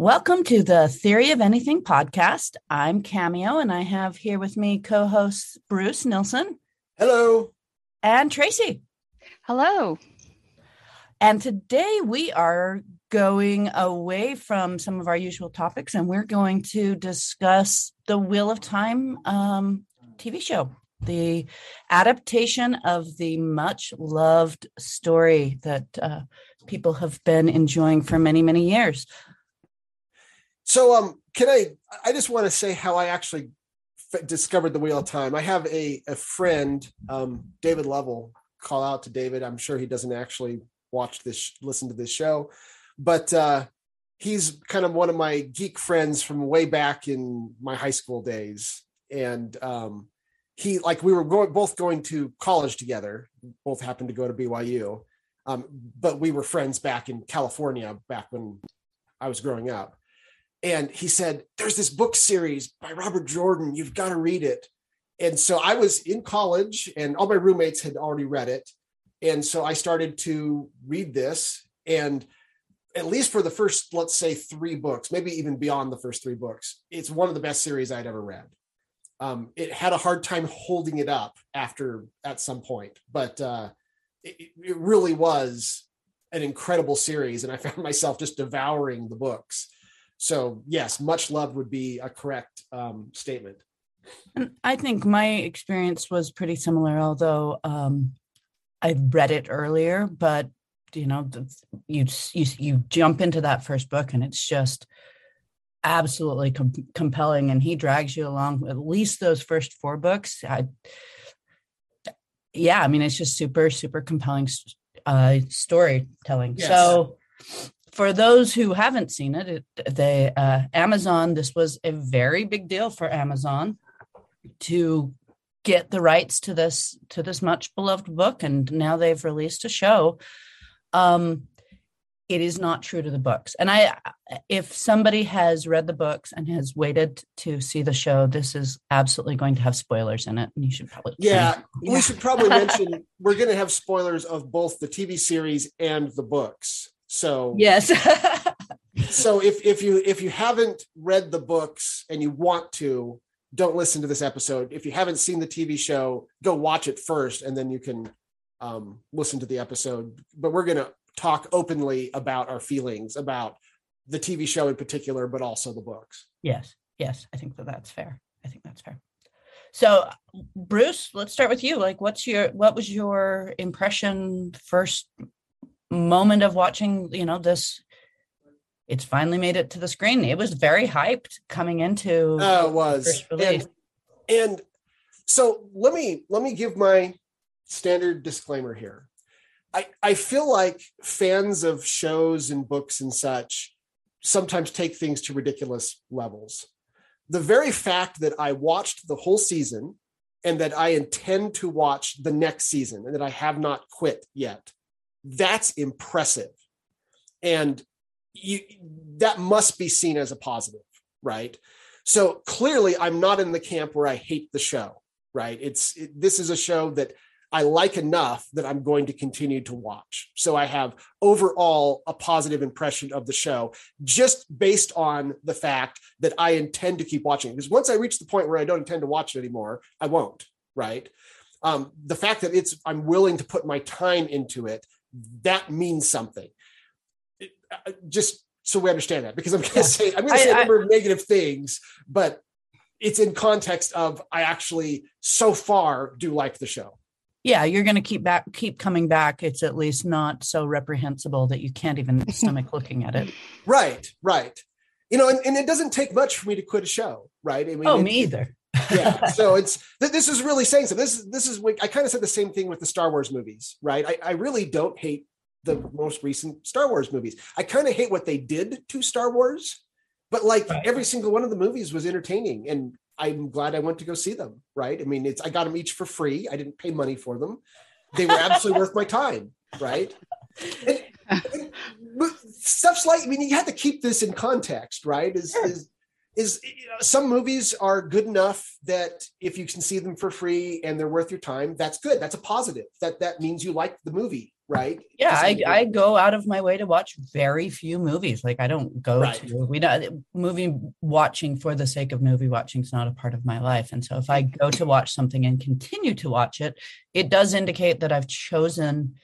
Welcome to the Theory of Anything podcast. I'm Cameo, and I have here with me co hosts Bruce Nielson. Hello. And Tracy. Hello. And today we are going away from some of our usual topics and we're going to discuss the Wheel of Time um, TV show, the adaptation of the much loved story that uh, people have been enjoying for many, many years. So, um, can I? I just want to say how I actually f- discovered the Wheel of Time. I have a a friend, um, David Lovell. Call out to David. I'm sure he doesn't actually watch this, listen to this show, but uh, he's kind of one of my geek friends from way back in my high school days, and um, he like we were both going to college together. Both happened to go to BYU, um, but we were friends back in California back when I was growing up and he said there's this book series by robert jordan. You've got to read it. And so i was in college and all my roommates had already read it. And so i started to read this and at least for the first let's say three books maybe even beyond the first three books it's one of the best series i'd ever read. Um, it had a hard time holding it up after at some point but uh, it, it really was an incredible series and i found myself just devouring the books so yes, much love would be a correct um, statement. I think my experience was pretty similar, although um, I read it earlier. But you know, you you you jump into that first book, and it's just absolutely com- compelling, and he drags you along at least those first four books. I, yeah, I mean, it's just super super compelling uh, storytelling. Yes. So for those who haven't seen it, it they uh, Amazon. This was a very big deal for Amazon to get the rights to this to this much beloved book, and now they've released a show. Um, it is not true to the books, and I, if somebody has read the books and has waited to see the show, this is absolutely going to have spoilers in it, and you should probably yeah, yeah. we should probably mention we're going to have spoilers of both the TV series and the books. So yes. so if if you if you haven't read the books and you want to, don't listen to this episode. If you haven't seen the TV show, go watch it first, and then you can um, listen to the episode. But we're gonna talk openly about our feelings about the TV show in particular, but also the books. Yes, yes, I think that that's fair. I think that's fair. So, Bruce, let's start with you. Like, what's your what was your impression first moment of watching, you know, this it's finally made it to the screen. It was very hyped coming into uh, it was and, and so let me let me give my standard disclaimer here. I, I feel like fans of shows and books and such sometimes take things to ridiculous levels. The very fact that I watched the whole season and that I intend to watch the next season and that I have not quit yet that's impressive. And you, that must be seen as a positive, right? So clearly, I'm not in the camp where I hate the show, right? It's it, this is a show that I like enough that I'm going to continue to watch. So I have overall a positive impression of the show just based on the fact that I intend to keep watching. Because once I reach the point where I don't intend to watch it anymore, I won't, right? Um, the fact that it's I'm willing to put my time into it that means something. Uh, just so we understand that, because I'm going to yeah. say I'm going to say a number I, of negative things, but it's in context of I actually so far do like the show. Yeah, you're going to keep back, keep coming back. It's at least not so reprehensible that you can't even stomach looking at it. Right, right. You know, and, and it doesn't take much for me to quit a show, right? I mean, oh, it, me either yeah. So it's this is really saying so. This is this is I kind of said the same thing with the Star Wars movies, right? I, I really don't hate the most recent Star Wars movies. I kind of hate what they did to Star Wars, but like right. every single one of the movies was entertaining, and I'm glad I went to go see them. Right? I mean, it's I got them each for free. I didn't pay money for them. They were absolutely worth my time. Right? And, and, stuff's like I mean, you have to keep this in context, right? Is is is eh, some movies are good enough that if you can see them for free and they're worth your time, that's good. That's a positive. That that means you like the movie, right? Yeah, I, I go out of my way to watch very few movies. Like I don't go right. to we don't eh, movie watching for the sake of movie watching is not a part of my life. And so if I go to watch something and continue to watch it, it does indicate that I've chosen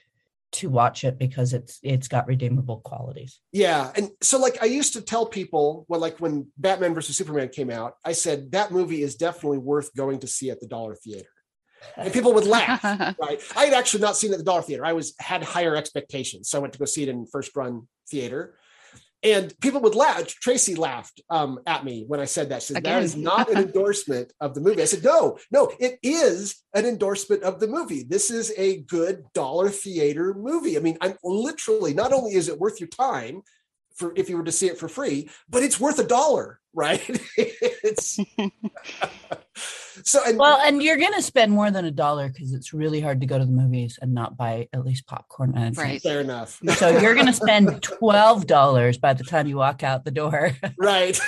to watch it because it's it's got redeemable qualities. Yeah, and so like I used to tell people, well, like when Batman versus Superman came out, I said that movie is definitely worth going to see at the Dollar Theater and people would laugh. right? I had actually not seen it at the Dollar Theater. I was had higher expectations, so I went to go see it in first run theater. And people would laugh. Tracy laughed um, at me when I said that. She said, Again. That is not an endorsement of the movie. I said, No, no, it is an endorsement of the movie. This is a good dollar theater movie. I mean, I'm literally, not only is it worth your time, for if you were to see it for free, but it's worth a dollar, right? it's so and, well, and you're gonna spend more than a dollar because it's really hard to go to the movies and not buy at least popcorn and right. Fair enough. So you're gonna spend twelve dollars by the time you walk out the door. right.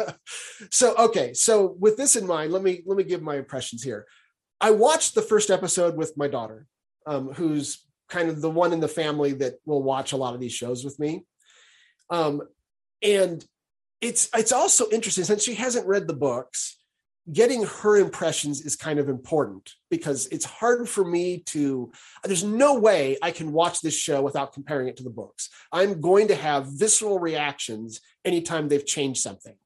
so okay, so with this in mind, let me let me give my impressions here. I watched the first episode with my daughter, um, who's kind of the one in the family that will watch a lot of these shows with me. Um, and it's it's also interesting since she hasn't read the books getting her impressions is kind of important because it's hard for me to there's no way i can watch this show without comparing it to the books. I'm going to have visceral reactions anytime they've changed something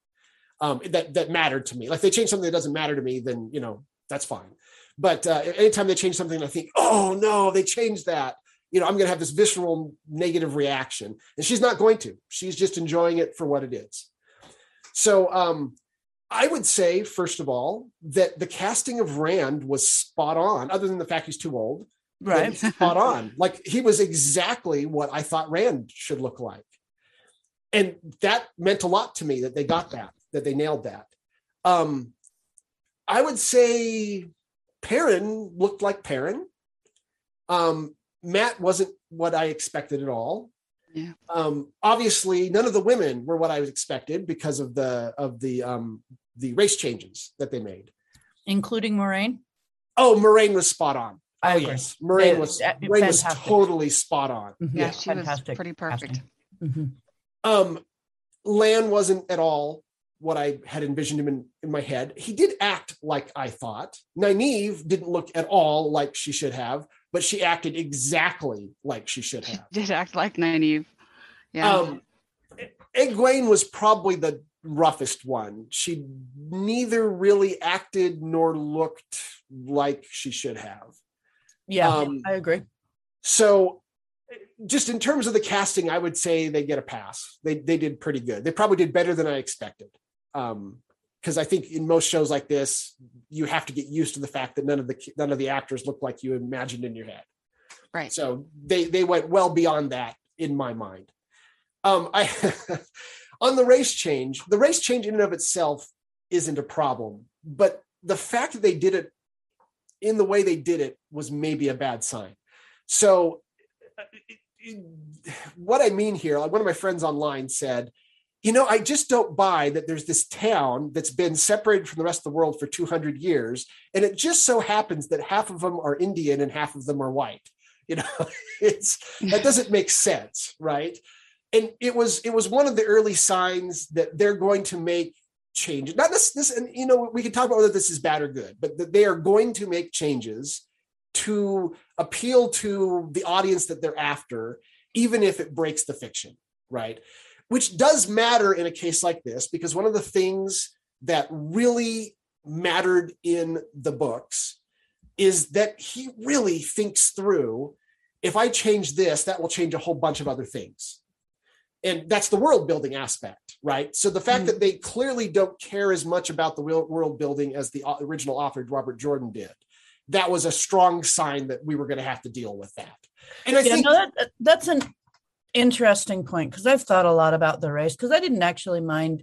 um, that that mattered to me. Like they change something that doesn't matter to me then you know that's fine. But uh, anytime they change something i think oh no they changed that. You know i'm going to have this visceral negative reaction and she's not going to. She's just enjoying it for what it is. So um I would say, first of all, that the casting of Rand was spot on, other than the fact he's too old. Right. Spot on. Like he was exactly what I thought Rand should look like. And that meant a lot to me that they got that, that they nailed that. Um, I would say Perrin looked like Perrin. Um, Mat wasn't what I expected at all. Yeah. Um, obviously, none of the women were what I was expected because of the of the um, the race changes that they made, including Moiraine. Oh, Moiraine was spot on. I oh, agree. Yes. Moiraine was Moiraine was totally spot on. Mm-hmm. Yeah, yeah, she fantastic. was pretty perfect. Mm-hmm. Um, Lan wasn't at all what I had envisioned him in, in my head. He did act like I thought. Nynaeve didn't look at all like she should have, but she acted exactly like she should have. She did act like Nynaeve. Yeah. Um, Egwene was probably the roughest one. She neither really acted nor looked like she should have. Yeah, um, I agree. So, just in terms of the casting, I would say they get a pass. They they did pretty good. They probably did better than I expected. Um, because I think in most shows like this, you have to get used to the fact that none of the none of the actors look like you imagined in your head. Right. So they they went well beyond that in my mind. Um, I on the race change, the race change in and of itself isn't a problem, but the fact that they did it in the way they did it was maybe a bad sign. So, uh, what I mean here, like one of my friends online said, you know, I just don't buy that there's this town that's been separated from the rest of the world for 200 years. And it just so happens that half of them are Indian and half of them are white. You know, it's that doesn't make sense, right? And it was it was one of the early signs that they're going to make changes. Not this this, and you know, we can talk about whether this is bad or good, but that they are going to make changes to appeal to the audience that they're after, even if it breaks the fiction, right? Which does matter in a case like this, because one of the things that really mattered in the books is that he really thinks through if I change this, that will change a whole bunch of other things and that's the world building aspect right? So the fact mm that they clearly don't care as much about the world building as the original author robert jordan did that was a strong sign that we were going to have to deal with that. And i yeah, think no, that, that's an interesting point because i've thought a lot about the race because i didn't actually mind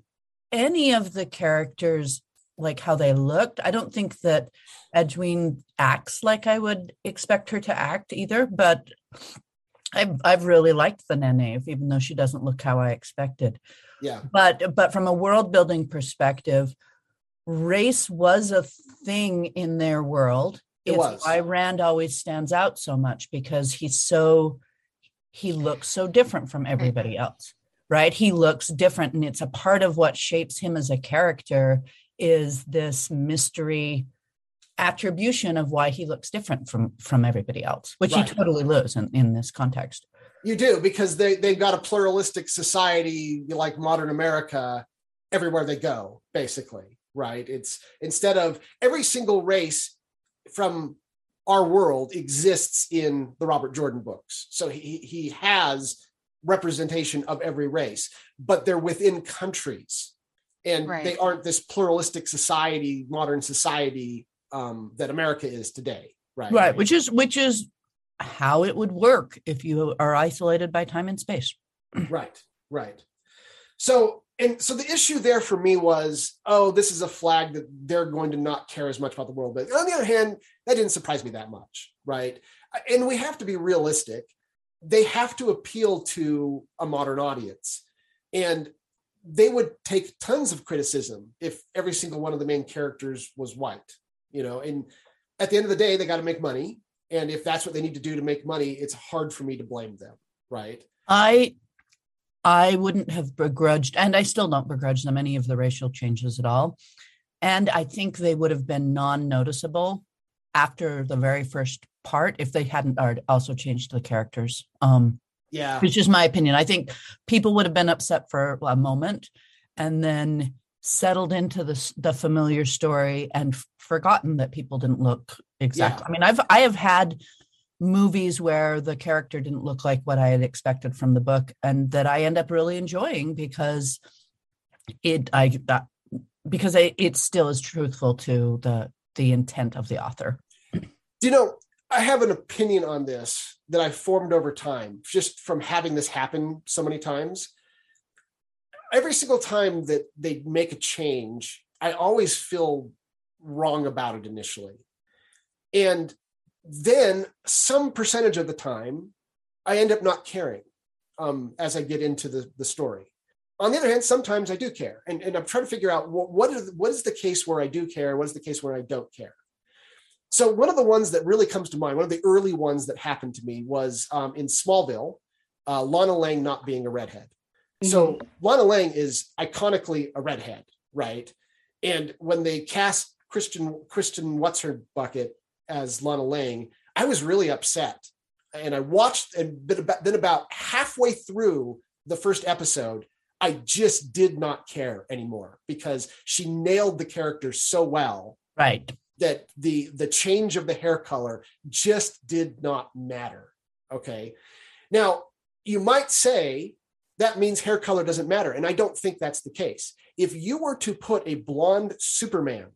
any of the characters like how they looked. I don't think that Egwene acts like i would expect her to act either but I've I've really liked the Nynaeve, even though she doesn't look how I expected. Yeah. But but from a world building perspective, race was a thing in their world. It it's was. why Rand always stands out so much because he's so he looks so different from everybody mm-hmm. else right he looks different and it's a part of what shapes him as a character is this mystery attribution of why he looks different from from everybody else which right. he totally loses in, in this context you do because they they've got a pluralistic society like modern america everywhere they go basically right it's instead of every single race from our world exists in the robert jordan books so he he has representation of every race but they're within countries and right. they aren't this pluralistic society modern society um, that america is today right? Right which is which is how it would work if you are isolated by time and space. Right right. So and so the issue there for me was oh this is a flag that they're going to not care as much about the world but on the other hand that didn't surprise me that much right? And we have to be realistic. They have to appeal to a modern audience. And they would take tons of criticism if every single one of the main characters was white you know and at the end of the day they got to make money. And if that's what they need to do to make money it's hard for me to blame them right? I i wouldn't have begrudged and i still don't begrudge them any of the racial changes at all. And i think they would have been non-noticeable after the very first part if they hadn't also changed the characters. Um yeah. which is my opinion. I think people would have been upset for a moment and then settled into the the familiar story and f- forgotten that people didn't look exactly. Yeah. I mean, I've I have had movies where the character didn't look like what I had expected from the book, and that I end up really enjoying because it I that because I, it still is truthful to the the intent of the author. You know, I have an opinion on this that I formed over time, just from having this happen so many times every single time that they make a change, I always feel wrong about it initially. And then some percentage of the time, I end up not caring um, as I get into the, the story. On the other hand, sometimes I do care. And, and I'm trying to figure out what, what, is, what is the case where I do care? What is the case where I don't care? So, one of the ones that really comes to mind, one of the early ones that happened to me was um, in Smallville, uh, Lana Lang not being a redhead. So mm-hmm. Lana Lang is iconically a redhead, right? And when they cast Christian Kristen what's her bucket as Lana Lang, I was really upset. And I watched and then about halfway through the first episode, I just did not care anymore because she nailed the character so well. Right. That the the change of the hair color just did not matter. Okay. Now, you might say that means hair color doesn't matter. And I don't think that's the case. If you were to put a blonde Superman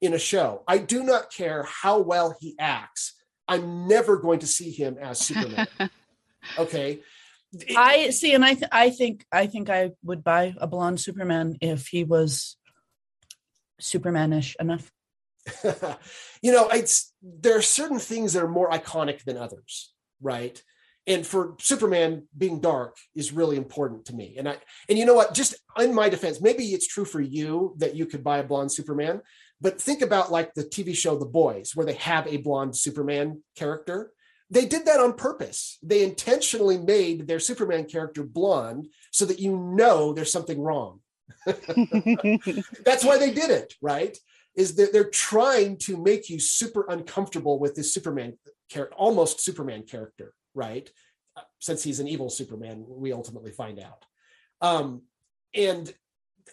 in a show, I do not care how well he acts. I'm never going to see him as Superman. okay. I see, and I th- I think I think I would buy a blonde Superman if he was Supermanish enough. you know, it's there are certain things that are more iconic than others, right? And for superman being dark is really important to me. And i and you know what? Just in my defense maybe it's true for you that you could buy a blonde superman but think about like the tv show the boys where they have a blonde superman character. They did that on purpose. They intentionally made their superman character blonde so that you know there's something wrong. That's why they did it right? Is that they're trying to make you super uncomfortable with this superman character almost superman character right? Since he's an evil Superman, we ultimately find out. Um, and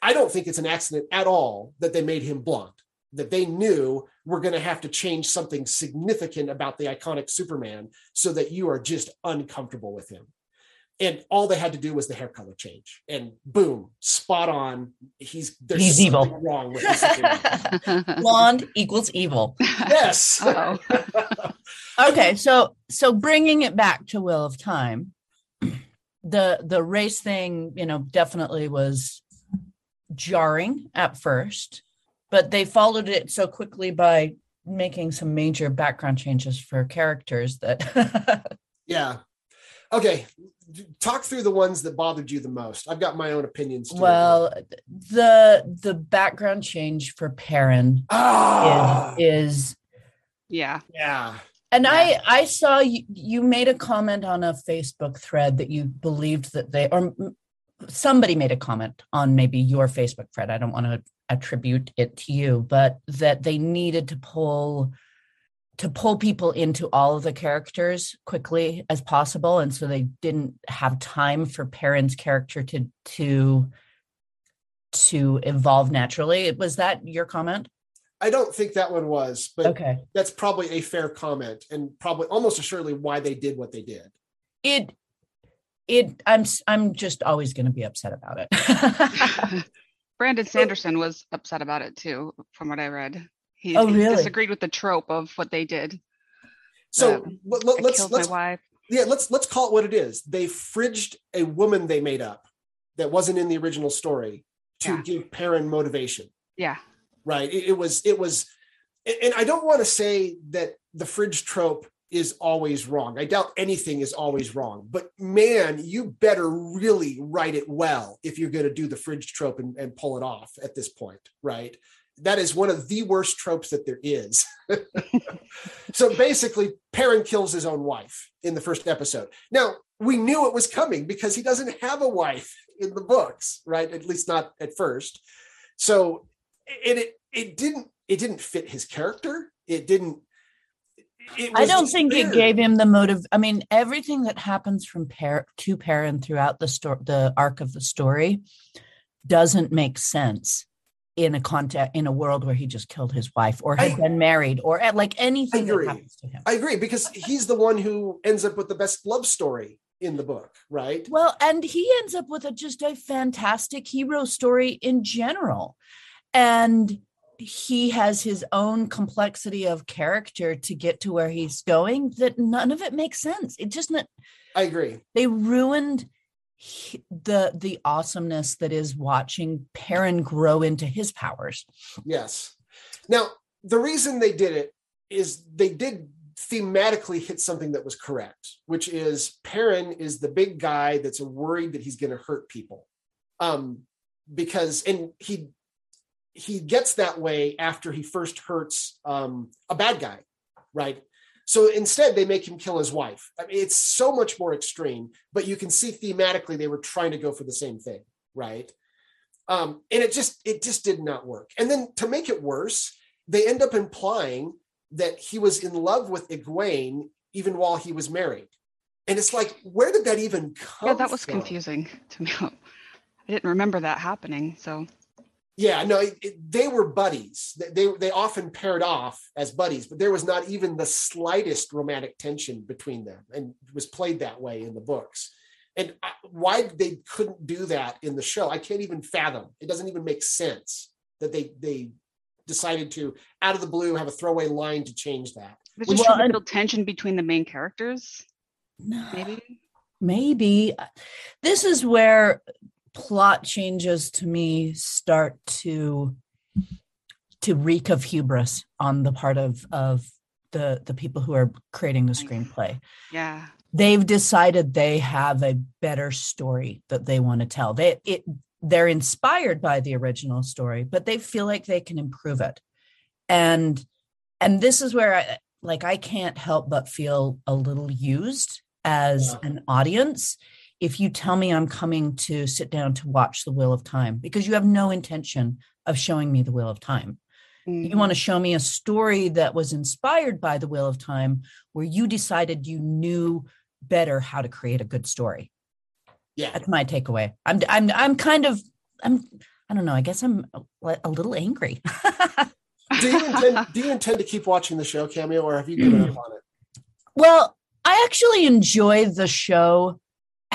I don't think it's an accident at all that they made him blonde, that they knew we're going to have to change something significant about the iconic Superman so that you are just uncomfortable with him. And all they had to do was the hair color change, and boom, spot on. He's there's he's evil. Wrong with this blonde equals evil. Yes. okay, so so bringing it back to Wheel of Time, the the race thing, you know, definitely was jarring at first, but they followed it so quickly by making some major background changes for characters that yeah okay talk through the ones that bothered you the most i've got my own opinions too. well the the background change for perrin ah! is, is Yeah. Yeah. And yeah. I I saw you, you made a comment on a Facebook thread that you believed that they or somebody made a comment on maybe your Facebook thread. I don't want to attribute it to you, but that they needed to pull to pull people into all of the characters quickly as possible and so they didn't have time for Perrin's character to to to evolve naturally. Was that your comment? I don't think that one was but okay. that's probably a fair comment and probably almost assuredly why they did what they did. It it i'm i'm just always going to be upset about it. Brandon sanderson was upset about it too from what i read he, oh, really? he disagreed with the trope of what they did. So um, let, us let's, let's yeah let's let's call it what it is. They fridged a woman they made up that wasn't in the original story to yeah. give Perrin motivation. Yeah. Right. It, it was it was, and I don't want to say that the fridge trope is always wrong. I doubt anything is always wrong, but man, you better really write it well if you're going to do the fridge trope and, and pull it off at this point, right? That is one of the worst tropes that there is. so basically, Perrin kills his own wife in the first episode. Now, we knew it was coming because he doesn't have a wife in the books, right? At least not at first. So it it, it didn't it didn't fit his character. It didn't I don't think weird. it gave him the motive. I mean, everything that happens from pair to Perrin throughout the story, the arc of the story, doesn't make sense in a context in a world where he just killed his wife or had I, been married or at like anything that happens to him. I agree because he's the one who ends up with the best love story in the book, right? Well, and he ends up with a just a fantastic hero story in general. And he has his own complexity of character to get to where he's going that none of it makes sense. It just not I agree. They ruined the the awesomeness that is watching Perrin grow into his powers. Yes. Now, the reason they did it is they did thematically hit something that was correct, which is Perrin is the big guy that's worried that he's going to hurt people. Um, because and he he gets that way after he first hurts um, a bad guy, right? So instead, they make him kill his wife. I mean, it's so much more extreme, but you can see thematically they were trying to go for the same thing, right? Um, and it just it just did not work. And then to make it worse, they end up implying that he was in love with Egwene even while he was married. And it's like, where did that even come? Yeah, that was from? confusing to me. I didn't remember that happening. So yeah no it, it, they were buddies. They they often paired off as buddies but there was not even the slightest romantic tension between them and was played that way in the books. And why they couldn't do that in the show i can't even fathom. It doesn't even make sense that they they decided to out of the blue have a throwaway line to change that. Was just well, build tension between the main characters? No, maybe? Maybe. This is where plot changes to me start to to reek of hubris on the part of of the the people who are creating the oh, screenplay. Yeah. They've decided they have a better story that they want to tell. They it they're inspired by the original story, but they feel like they can improve it. And and this is where I like I can't help but feel a little used as yeah. an audience if you tell me I'm coming to sit down to watch The Wheel of Time because you have no intention of showing me The Wheel of Time. Mm-hmm. You want to show me a story that was inspired by The Wheel of Time where you decided you knew better how to create a good story. Yeah. That's my takeaway. I'm I'm I'm kind of I'm I don't know, I guess I'm a, a little angry. do you intend do you intend to keep watching the show cameo or have you given up on it? Well, I actually enjoy the show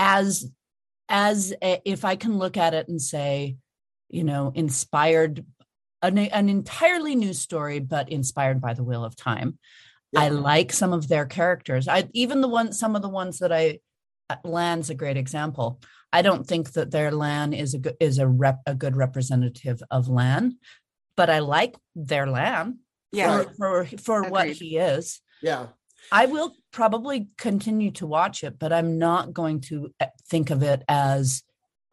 as as a, if I can look at it and say, you know, inspired an, an entirely new story, but inspired by the Wheel of Time. Yeah. I like some of their characters. I even the one some of the ones that I uh, Lan's a great example. I don't think that their Lan is a good is a rep a good representative of Lan, but I like their Lan. Yeah, for for, for what he is. Yeah, I will probably continue to watch it, but I'm not going to uh, think of it as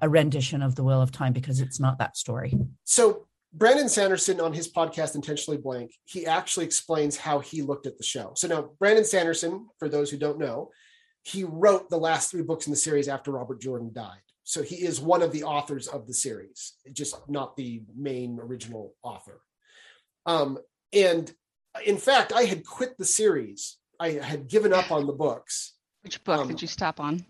a rendition of The Wheel of Time because it's not that story. So Brandon Sanderson on his podcast Intentionally Blank, he actually explains how he looked at the show. So now Brandon Sanderson, for those who don't know, he wrote the last three books in the series after Robert Jordan died. So he is one of the authors of the series, just not the main original author. Um, and in fact, I had quit the series. I had given up on the books. Which book um, did you stop on?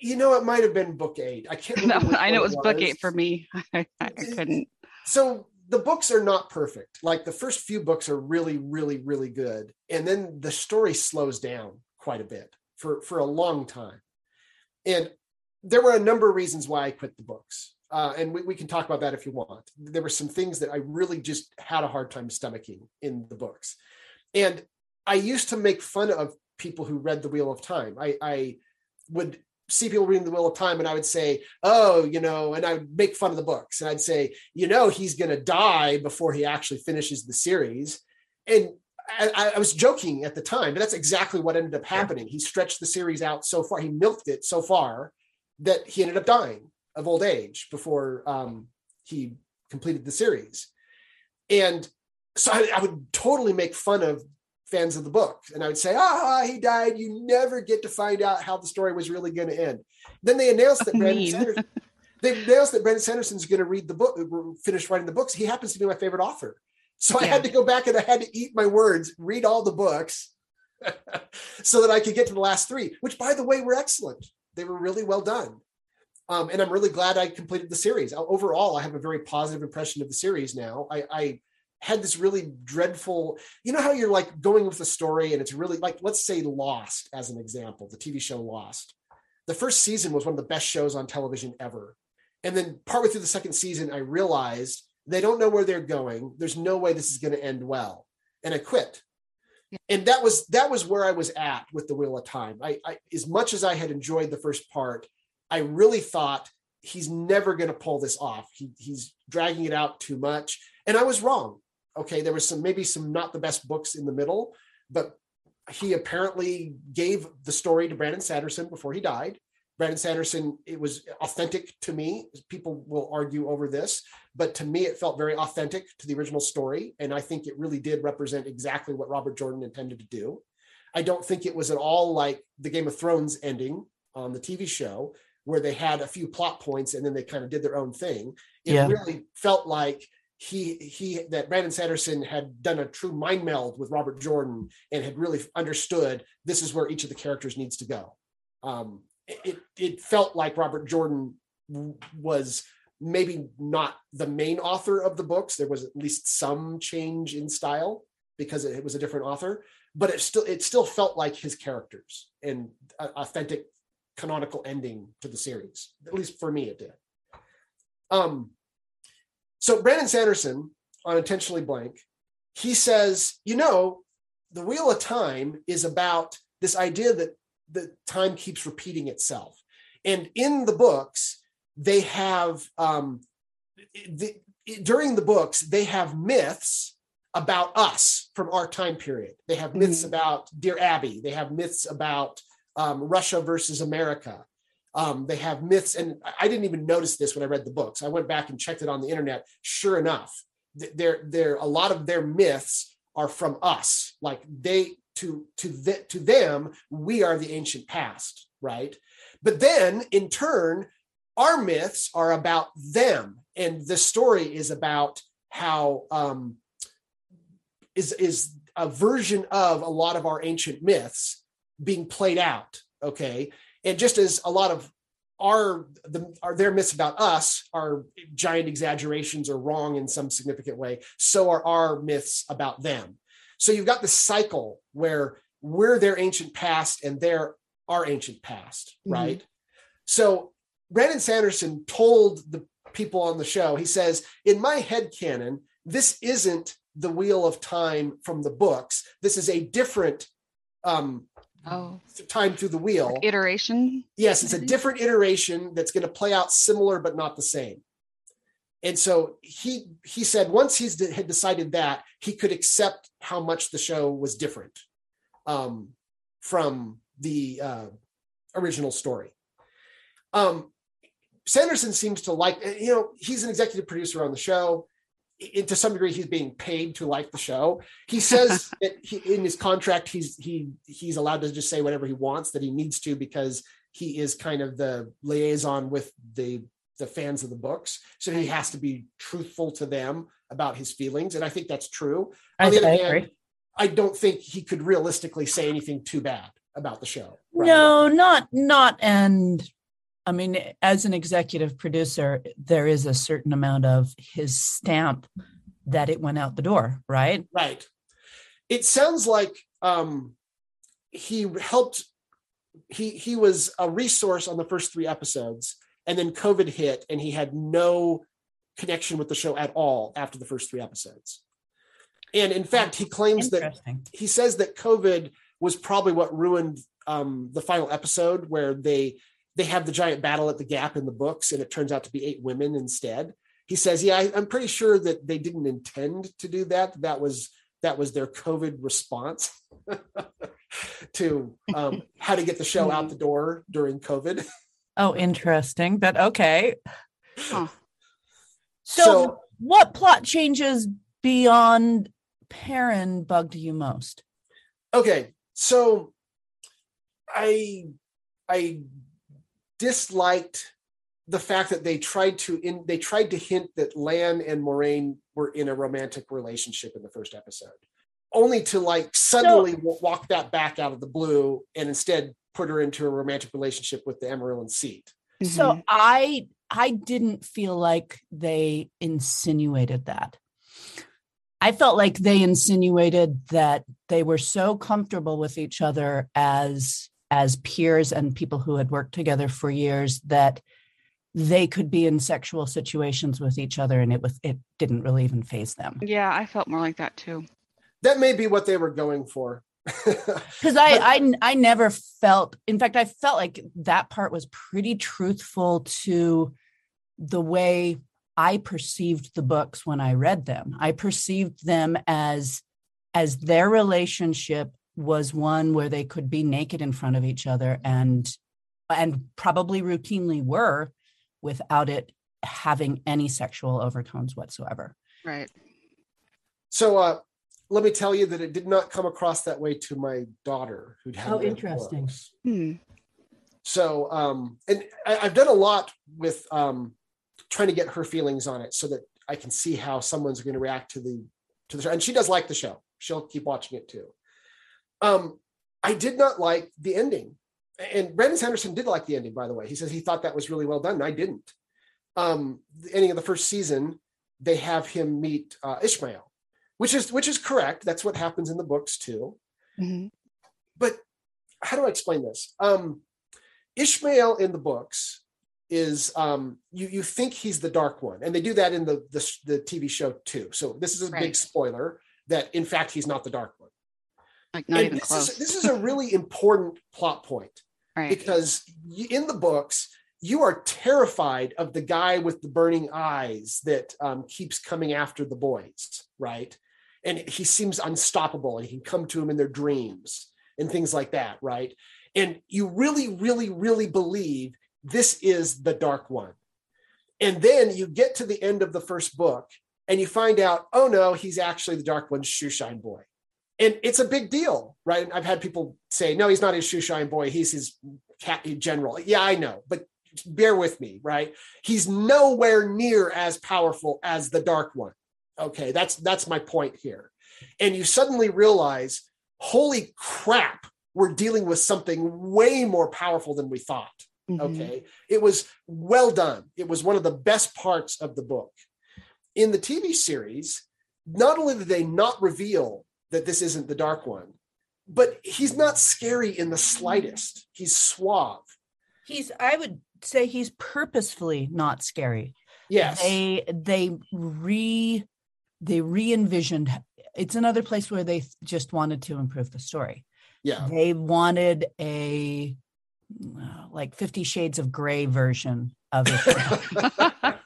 You know, it might have been book eight. I can't. no, I know it was, was, book eight for me. I, I couldn't. So the books are not perfect. Like the first few books are really, really, really good, and then the story slows down quite a bit for for a long time. And there were a number of reasons why I quit the books. Uh, and we, we, can talk about that if you want. There were some things that I really just had a hard time stomaching in the books. And I used to make fun of people who read The Wheel of Time. I, I would see people reading The Wheel of Time and I would say, oh, you know, and I would make fun of the books. And I'd say, you know, he's going to die before he actually finishes the series. And I, I, was joking at the time, but that's exactly what ended up happening. He stretched the series out so far, he milked it so far that he ended up dying of old age before um, he completed the series. And so I, I, would totally make fun of fans of the book. And I would say, ah, he died. You never get to find out how the story was really going to end. Then they announced that Brandon Sanderson, they announced that Brandon Sanderson's going to read the book, finish writing the books. He happens to be my favorite author. So I had to go back and I had to eat my words, read all the books so that I could get to the last three, which by the way, were excellent. They were really well done. Um, and I'm really glad I completed the series. Overall, I have a very positive impression of the series now. I, I had this really dreadful, you know how you're like going with the story and it's really like, let's say Lost as an example, the TV show Lost. The first season was one of the best shows on television ever. And then partway through the second season, I realized they don't know where they're going. There's no way this is going to end well. And I quit. And that was that was where I was at with the Wheel of Time. I, I as much as I had enjoyed the first part, I really thought he's never going to pull this off. He, he's dragging it out too much. And I was wrong. Okay. There was some, maybe some not the best books in the middle, but he apparently gave the story to Brandon Sanderson before he died. Brandon Sanderson, it was authentic to me. People will argue over this, but to me, it felt very authentic to the original story. And I think it really did represent exactly what Robert Jordan intended to do. I don't think it was at all like the Game of Thrones ending on the TV show where they had a few plot points and then they kind of did their own thing. It yeah. really felt like he he that Brandon Sanderson had done a true mind meld with Robert Jordan and had really understood this is where each of the characters needs to go. Um, it it felt like Robert Jordan was maybe not the main author of the books. There was at least some change in style because it was a different author, but it still it still felt like his characters and authentic canonical ending to the series. At least for me, it did. Um, so Brandon Sanderson on Intentionally Blank, he says, you know, the Wheel of Time is about this idea that the time keeps repeating itself. And in the books, they have um, the, during the books, they have myths about us from our time period. They have myths mm-hmm. about Dear Abby. They have myths about um, Russia versus America. Um, they have myths, and I didn't even notice this when I read the books. I went back and checked it on the internet. Sure enough, there, there, a lot of their myths are from us. Like they, to to the, to them, we are the ancient past, right? But then, in turn, our myths are about them, and the story is about how um, is is a version of a lot of our ancient myths being played out. Okay. And just as a lot of our the are their myths about us are giant exaggerations or wrong in some significant way, so are our myths about them. So you've got this cycle where we're their ancient past and they're our ancient past, mm-hmm. right? Mm-hmm. So Brandon Sanderson told the people on the show, he says, in my head canon, this isn't the wheel of time from the books. This is a different um, oh. time through the wheel. Like iteration? Yes, it's a different iteration that's going to play out similar but not the same. And so he he said once he had decided that he could accept how much the show was different um, from the uh, original story. Um, Sanderson seems to like you know he's an executive producer on the show. It, to some degree he's being paid to like the show. He says that he, in his contract he's he he's allowed to just say whatever he wants that he needs to because he is kind of the liaison with the the fans of the books. So he has to be truthful to them about his feelings, and I think that's true. I, On the other I hand, agree. I don't think he could realistically say anything too bad about the show. right? No, not not and I mean as an executive producer there is a certain amount of his stamp that it went out the door, right? Right. It sounds like um, he helped. He he was a resource on the first three episodes, and then COVID hit, and he had no connection with the show at all after the first three episodes. And in fact, he claims that he says that COVID was probably what ruined um, the final episode, where they they have the giant battle at the Gap in the books, and it turns out to be eight women instead. He says, "Yeah, I, I'm pretty sure that they didn't intend to do that. That was that was their COVID response to um, how to get the show out the door during COVID." Oh, interesting. But okay. Huh. So, So- what plot changes beyond Perrin bugged you most? okay so i i disliked the fact that they tried to in they tried to hint that lan and Moiraine were in a romantic relationship in the first episode only to like suddenly wa- walk that back out of the blue and instead put her into a romantic relationship with the Amyrlin seat So Mhm. I I didn't feel like they insinuated that. I felt like they insinuated that they were so comfortable with each other as as peers and people who had worked together for years that they could be in sexual situations with each other and it was it didn't really even phase them. yeah, I felt more like that too. that may be what they were going for because I, I I never felt in fact I felt like that part was pretty truthful to the way I perceived the books when I read them. I perceived them as as their relationship was one where they could be naked in front of each other and and probably routinely were without it having any sexual overtones whatsoever. Right. so uh let me tell you that it did not come across that way to my daughter who'd had Oh, interesting. Hmm. so um and I, i've done a lot with um trying to get her feelings on it so that i can see how someone's going to react to the to the show and she does like the show she'll keep watching it too um i did not like the ending and brandon sanderson did like the ending by the way he says he thought that was really well done i didn't um the ending of the first season they have him meet uh, Ishamael which is which is correct that's what happens in the books too Mhm. but how do I explain this? Um, Ishamael in the books is um, you you think he's the dark one, and they do that in the the, the TV show too. So this is a big spoiler that in fact he's not the dark one. Like not And even this close. is this is a really important plot point right. because in the books you are terrified of the guy with the burning eyes that um, keeps coming after the boys, right? And he seems unstoppable, and he can come to him in their dreams and things like that, right? And you really, really, really believe this is the dark one. And then you get to the end of the first book and you find out, oh no, he's actually the dark one's shoeshine boy. And it's a big deal, right? I've had people say, no, he's not his shoe shine boy, he's his cat general. Yeah, I know, but bear with me, right? He's nowhere near as powerful as the dark one. Okay, that's that's my point here. And you suddenly realize, holy crap, we're dealing with something way more powerful than we thought. Mhm. Okay. It was well done. It was one of the best parts of the book. In the TV series, not only did they not reveal that this isn't the dark one, but he's not scary in the slightest. He's suave. He's I would say he's purposefully not scary. Yes. they they re they re-envisioned it's another place where they just wanted to improve the story yeah. they wanted a uh, like 50 shades of gray version of it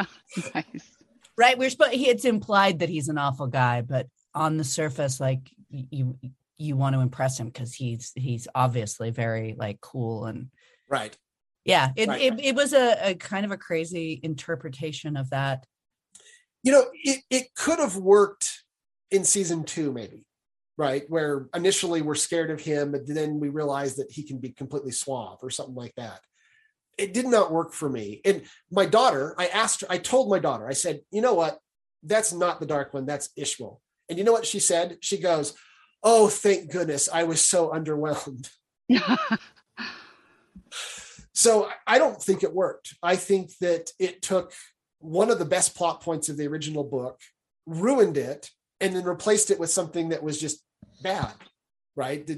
nice. Right we're supposed it's implied that he's an awful guy but on the surface like you you want to impress him because he's he's obviously very like cool and Right. yeah it, Right. it, it was a, a kind of a crazy interpretation of that you know, it, it could have worked in season two, maybe, right? Where initially we're scared of him, but then we realize that he can be completely suave or something like that. It did not work for me. And my daughter, I asked her, I told my daughter, I said, you know what? That's not the dark one, that's Ishamael. And you know what she said? She goes, Oh, thank goodness. I was so underwhelmed. so I don't think it worked. I think that it took one of the best plot points of the original book, ruined it, and then replaced it with something that was just bad, right?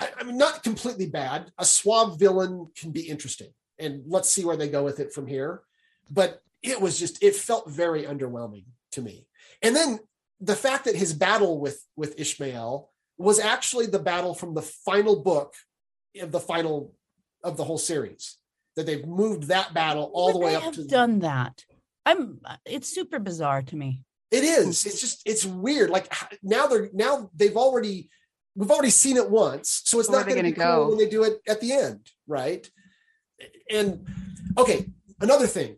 I, I mean, not completely bad. A suave villain can be interesting, and let's see where they go with it from here. But it was just, it felt very underwhelming to me. And then the fact that his battle with with Ishamael was actually the battle from the final book of the final of the whole series. That they've moved that battle all Would the way they up have to done that. I'm. It's super bizarre to me. It is. It's just it's weird. Like now they're now they've already we've already seen it once, so it's Where not going to be gonna cool go? when they do it at the end, right? And okay, another thing.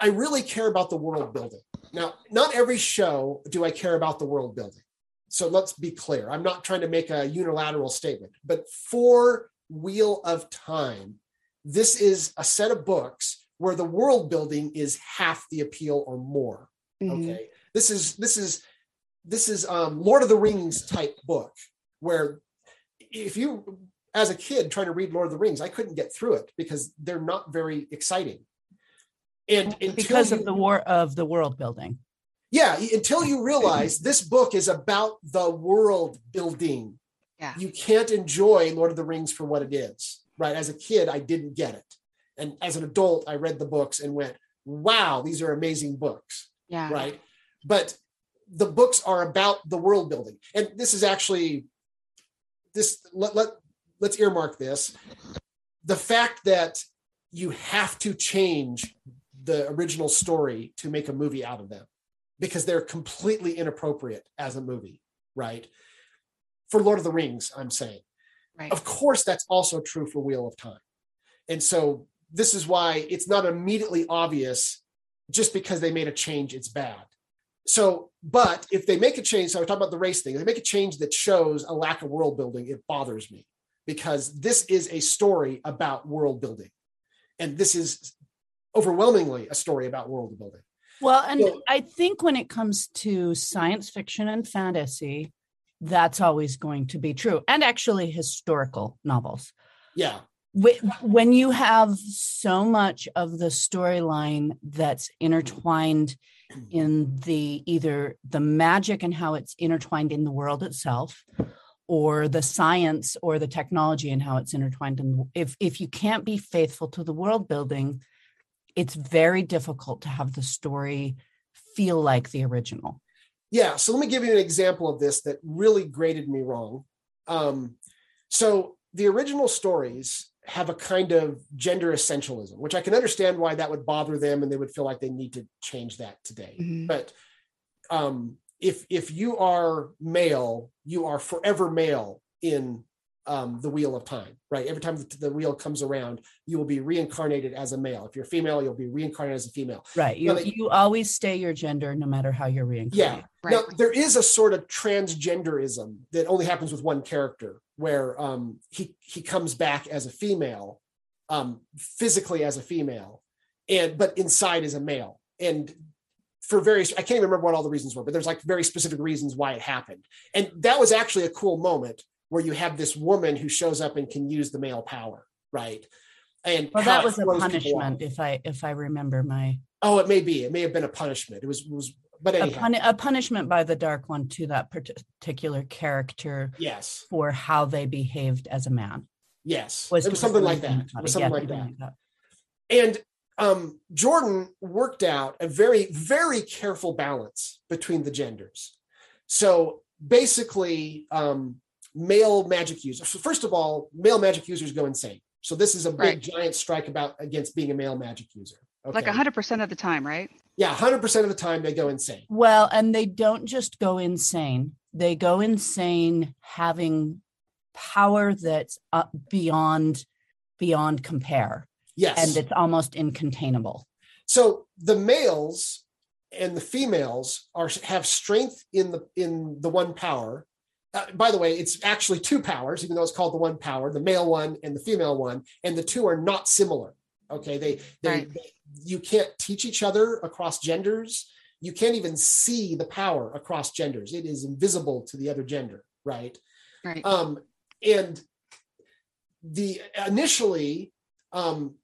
I really care about the world building. Now, not every show do I care about the world building. So let's be clear. I'm not trying to make a unilateral statement, but for Wheel of Time, this is a set of books where the world building is half the appeal or more Mhm. okay this is this is this is um lord of the rings type book where if you as a kid trying to read lord of the rings i couldn't get through it because they're not very exciting and until because you, of the war of the world building. yeah until you realize this book is about the world building Yeah. you can't enjoy lord of the rings for what it is right as a kid i didn't get it and as an adult i read the books and went wow these are amazing books Yeah. right but the books are about the world building and this is actually this let, let let's earmark this. The fact that you have to change the original story to make a movie out of them because they're completely inappropriate as a movie right? For lord of the rings i'm saying. Right. of course that's also true for wheel of time. And so this is why it's not immediately obvious just because they made a change it's bad. So but if they make a change so i talk about the race thing. If they make a change that shows a lack of world building it bothers me because this is a story about world building. And this is overwhelmingly a story about world building. Well, and So- I think when it comes to science fiction and fantasy, that's always going to be true, and actually historical novels. yeah. When you have so much of the storyline that's intertwined in the either the magic and how it's intertwined in the world itself, or the science or the technology and how it's intertwined and if if you can't be faithful to the world building it's very difficult to have the story feel like the original Yeah. So let me give you an example of this that really grated me wrong. Um, so the original stories have a kind of gender essentialism, which I can understand why that would bother them and they would feel like they need to change that today. Mhm. But um, if if you are male, you are forever male in um, the wheel of time, right? Every time the, the wheel comes around, you will be reincarnated as a male. If you're female, you'll be reincarnated as a female. right you, they- you always stay your gender no matter how you're reincarnated Yeah. Right. Now there is a sort of transgenderism that only happens with one character, where um, he he comes back as a female, um, physically as a female, and but inside is a male, and for various I can't even remember what all the reasons were, but there's like very specific reasons why it happened, and that was actually a cool moment where you have this woman who shows up and can use the male power, right? And well that was a punishment if i if i remember my Oh, it may be. It may have been a punishment. It was it was, but a, anyhow, puni- a punishment by the dark one to that particular character yes. for how they behaved as a man Yes, was it was something like that. It was yeah, something like that. that. And um, Jordan worked out a very, very careful balance between the genders. So basically, um, male magic users. So first of all, male magic users go insane. So this is a big Right. giant strike about against being a male magic user. Like Okay. hundred percent of the time, right? yeah, hundred percent of the time they go insane. Well, and they don't just go insane. They go insane having power that's uh, beyond beyond compare Yes, and it's almost incontainable. So the males and the females are have strength in the in the one power uh, by the way, it's actually two powers, even though it's called the one power, the male one and the female one, and the two are not similar. Okay, they they, Right. they you can't teach each other across genders. You can't even see the power across genders. It is invisible to the other gender, right? Right. Um, and the initially, um,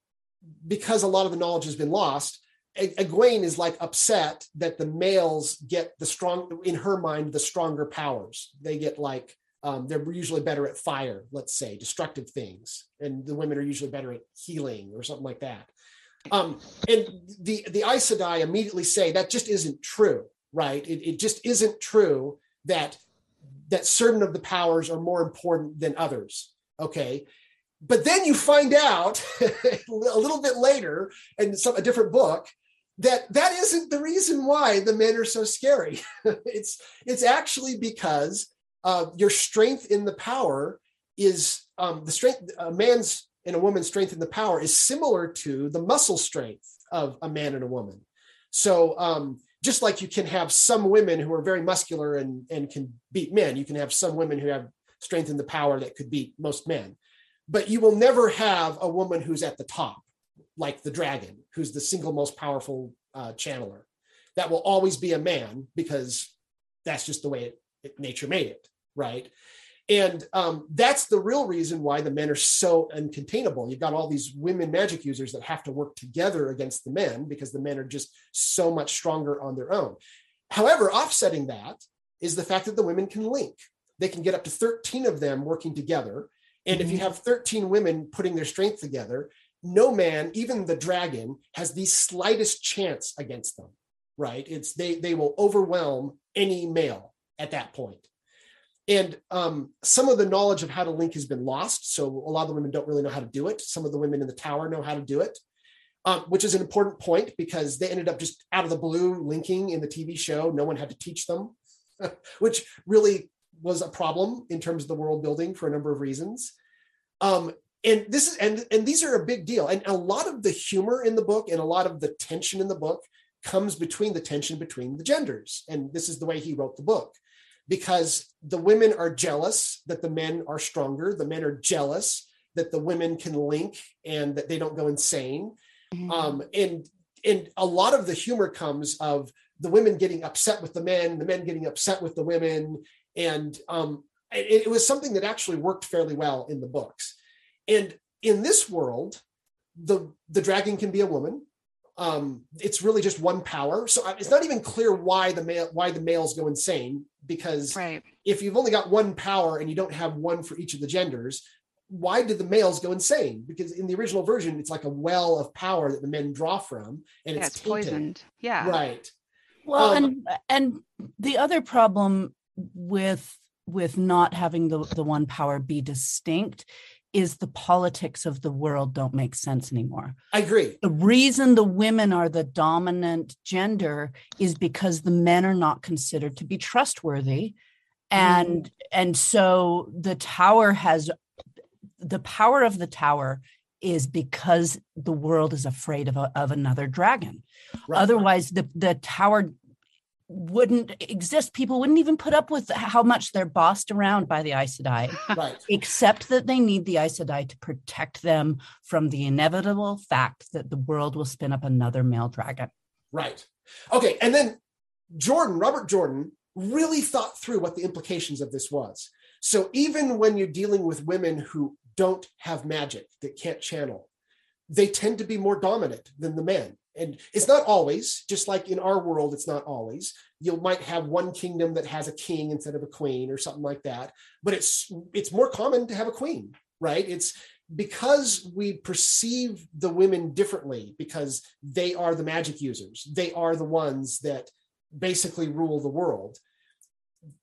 because a lot of the knowledge has been lost, Egwene is like upset that the males get the strong, in her mind, the stronger powers. They get like um, they're usually better at fire, let's say, destructive things, and the women are usually better at healing or something like that. Um, and the the Aes Sedai immediately say that just isn't true, right? It, it just isn't true that that certain of the powers are more important than others. Okay, but then you find out a little bit later in some a different book that that isn't the reason why the men are so scary. it's it's actually because uh, your strength in the power is um, the strength a man's and a woman's strength in the power is similar to the muscle strength of a man and a woman. So um, just like you can have some women who are very muscular and, and can beat men, you can have some women who have strength in the power that could beat most men. But you will never have a woman who's at the top, like the dragon, who's the single most powerful uh, channeler. That will always be a man because that's just the way it, it, nature made it, right? And um, that's the real reason why the men are so uncontainable. You've got all these women magic users that have to work together against the men because the men are just so much stronger on their own. However, offsetting that is the fact that the women can link. They can get up to 13 of them working together. And if you have 13 women putting their strength together, no man, even the dragon, has the slightest chance against them, right? It's they they will overwhelm any male at that point. And um, some of the knowledge of how to link has been lost. So a lot of the women don't really know how to do it. Some of the women in the tower know how to do it, um, which is an important point because they ended up just out of the blue linking in the TV show. No one had to teach them, which really was a problem in terms of the world building for a number of reasons. Um, and this is and and these are a big deal. And a lot of the humor in the book and a lot of the tension in the book comes between the tension between the genders. And this is the way he wrote the book because the women are jealous that the men are stronger. The men are jealous that the women can link and that they don't go insane. Mhm. Um, and and a lot of the humor comes of the women getting upset with the men, the men getting upset with the women, and um, it, it was something that actually worked fairly well in the books. And in this world, the the dragon can be a woman. Um, it's really just one power, so uh, it's not even clear why the male why the males go insane because right. if you've only got one power and you don't have one for each of the genders, why did the males go insane? Because in the original version, it's like a well of power that the men draw from, and Yeah, it's, it's poisoned. Yeah. Right. Well, Um, and and the other problem with with not having the the one power be distinct is the politics of the world don't make sense anymore. I agree. The reason the women are the dominant gender is because the men are not considered to be trustworthy. Mm. And and so the tower has the power of the tower is because the world is afraid of, a, of another dragon. Right. Otherwise, the, the tower wouldn't exist. People wouldn't even put up with how much they're bossed around by the Aes Sedai, right. except that they need the Aes Sedai to protect them from the inevitable fact that the world will spin up another male dragon. Right. Okay. And then Jordan, Robert Jordan, really thought through what the implications of this was. So even when you're dealing with women who don't have magic, that can't channel, they tend to be more dominant than the men. And it's not always, just like in our world, it's not always. You might have one kingdom that has a king instead of a queen or something like that. But it's it's more common to have a queen, right? It's because we perceive the women differently because they are the magic users they are the ones that basically rule the world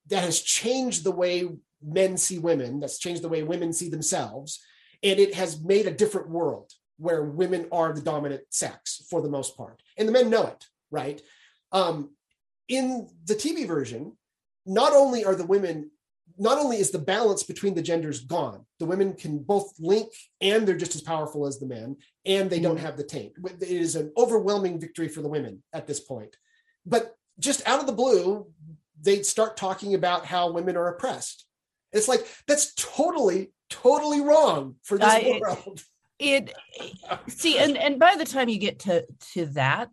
that has changed the way men see women that's changed the way women see themselves and it has made a different world where women are the dominant sex for the most part and the men know it right um, in the tv version not only are the women not only is the balance between the genders gone, the women can both link and they're just as powerful as the men, and they don't have the taint. It is an overwhelming victory for the women at this point. but just out of the blue, they'd start talking about how women are oppressed. It's like that's totally, totally wrong for this I, world. It, see, and and by the time you get to to that,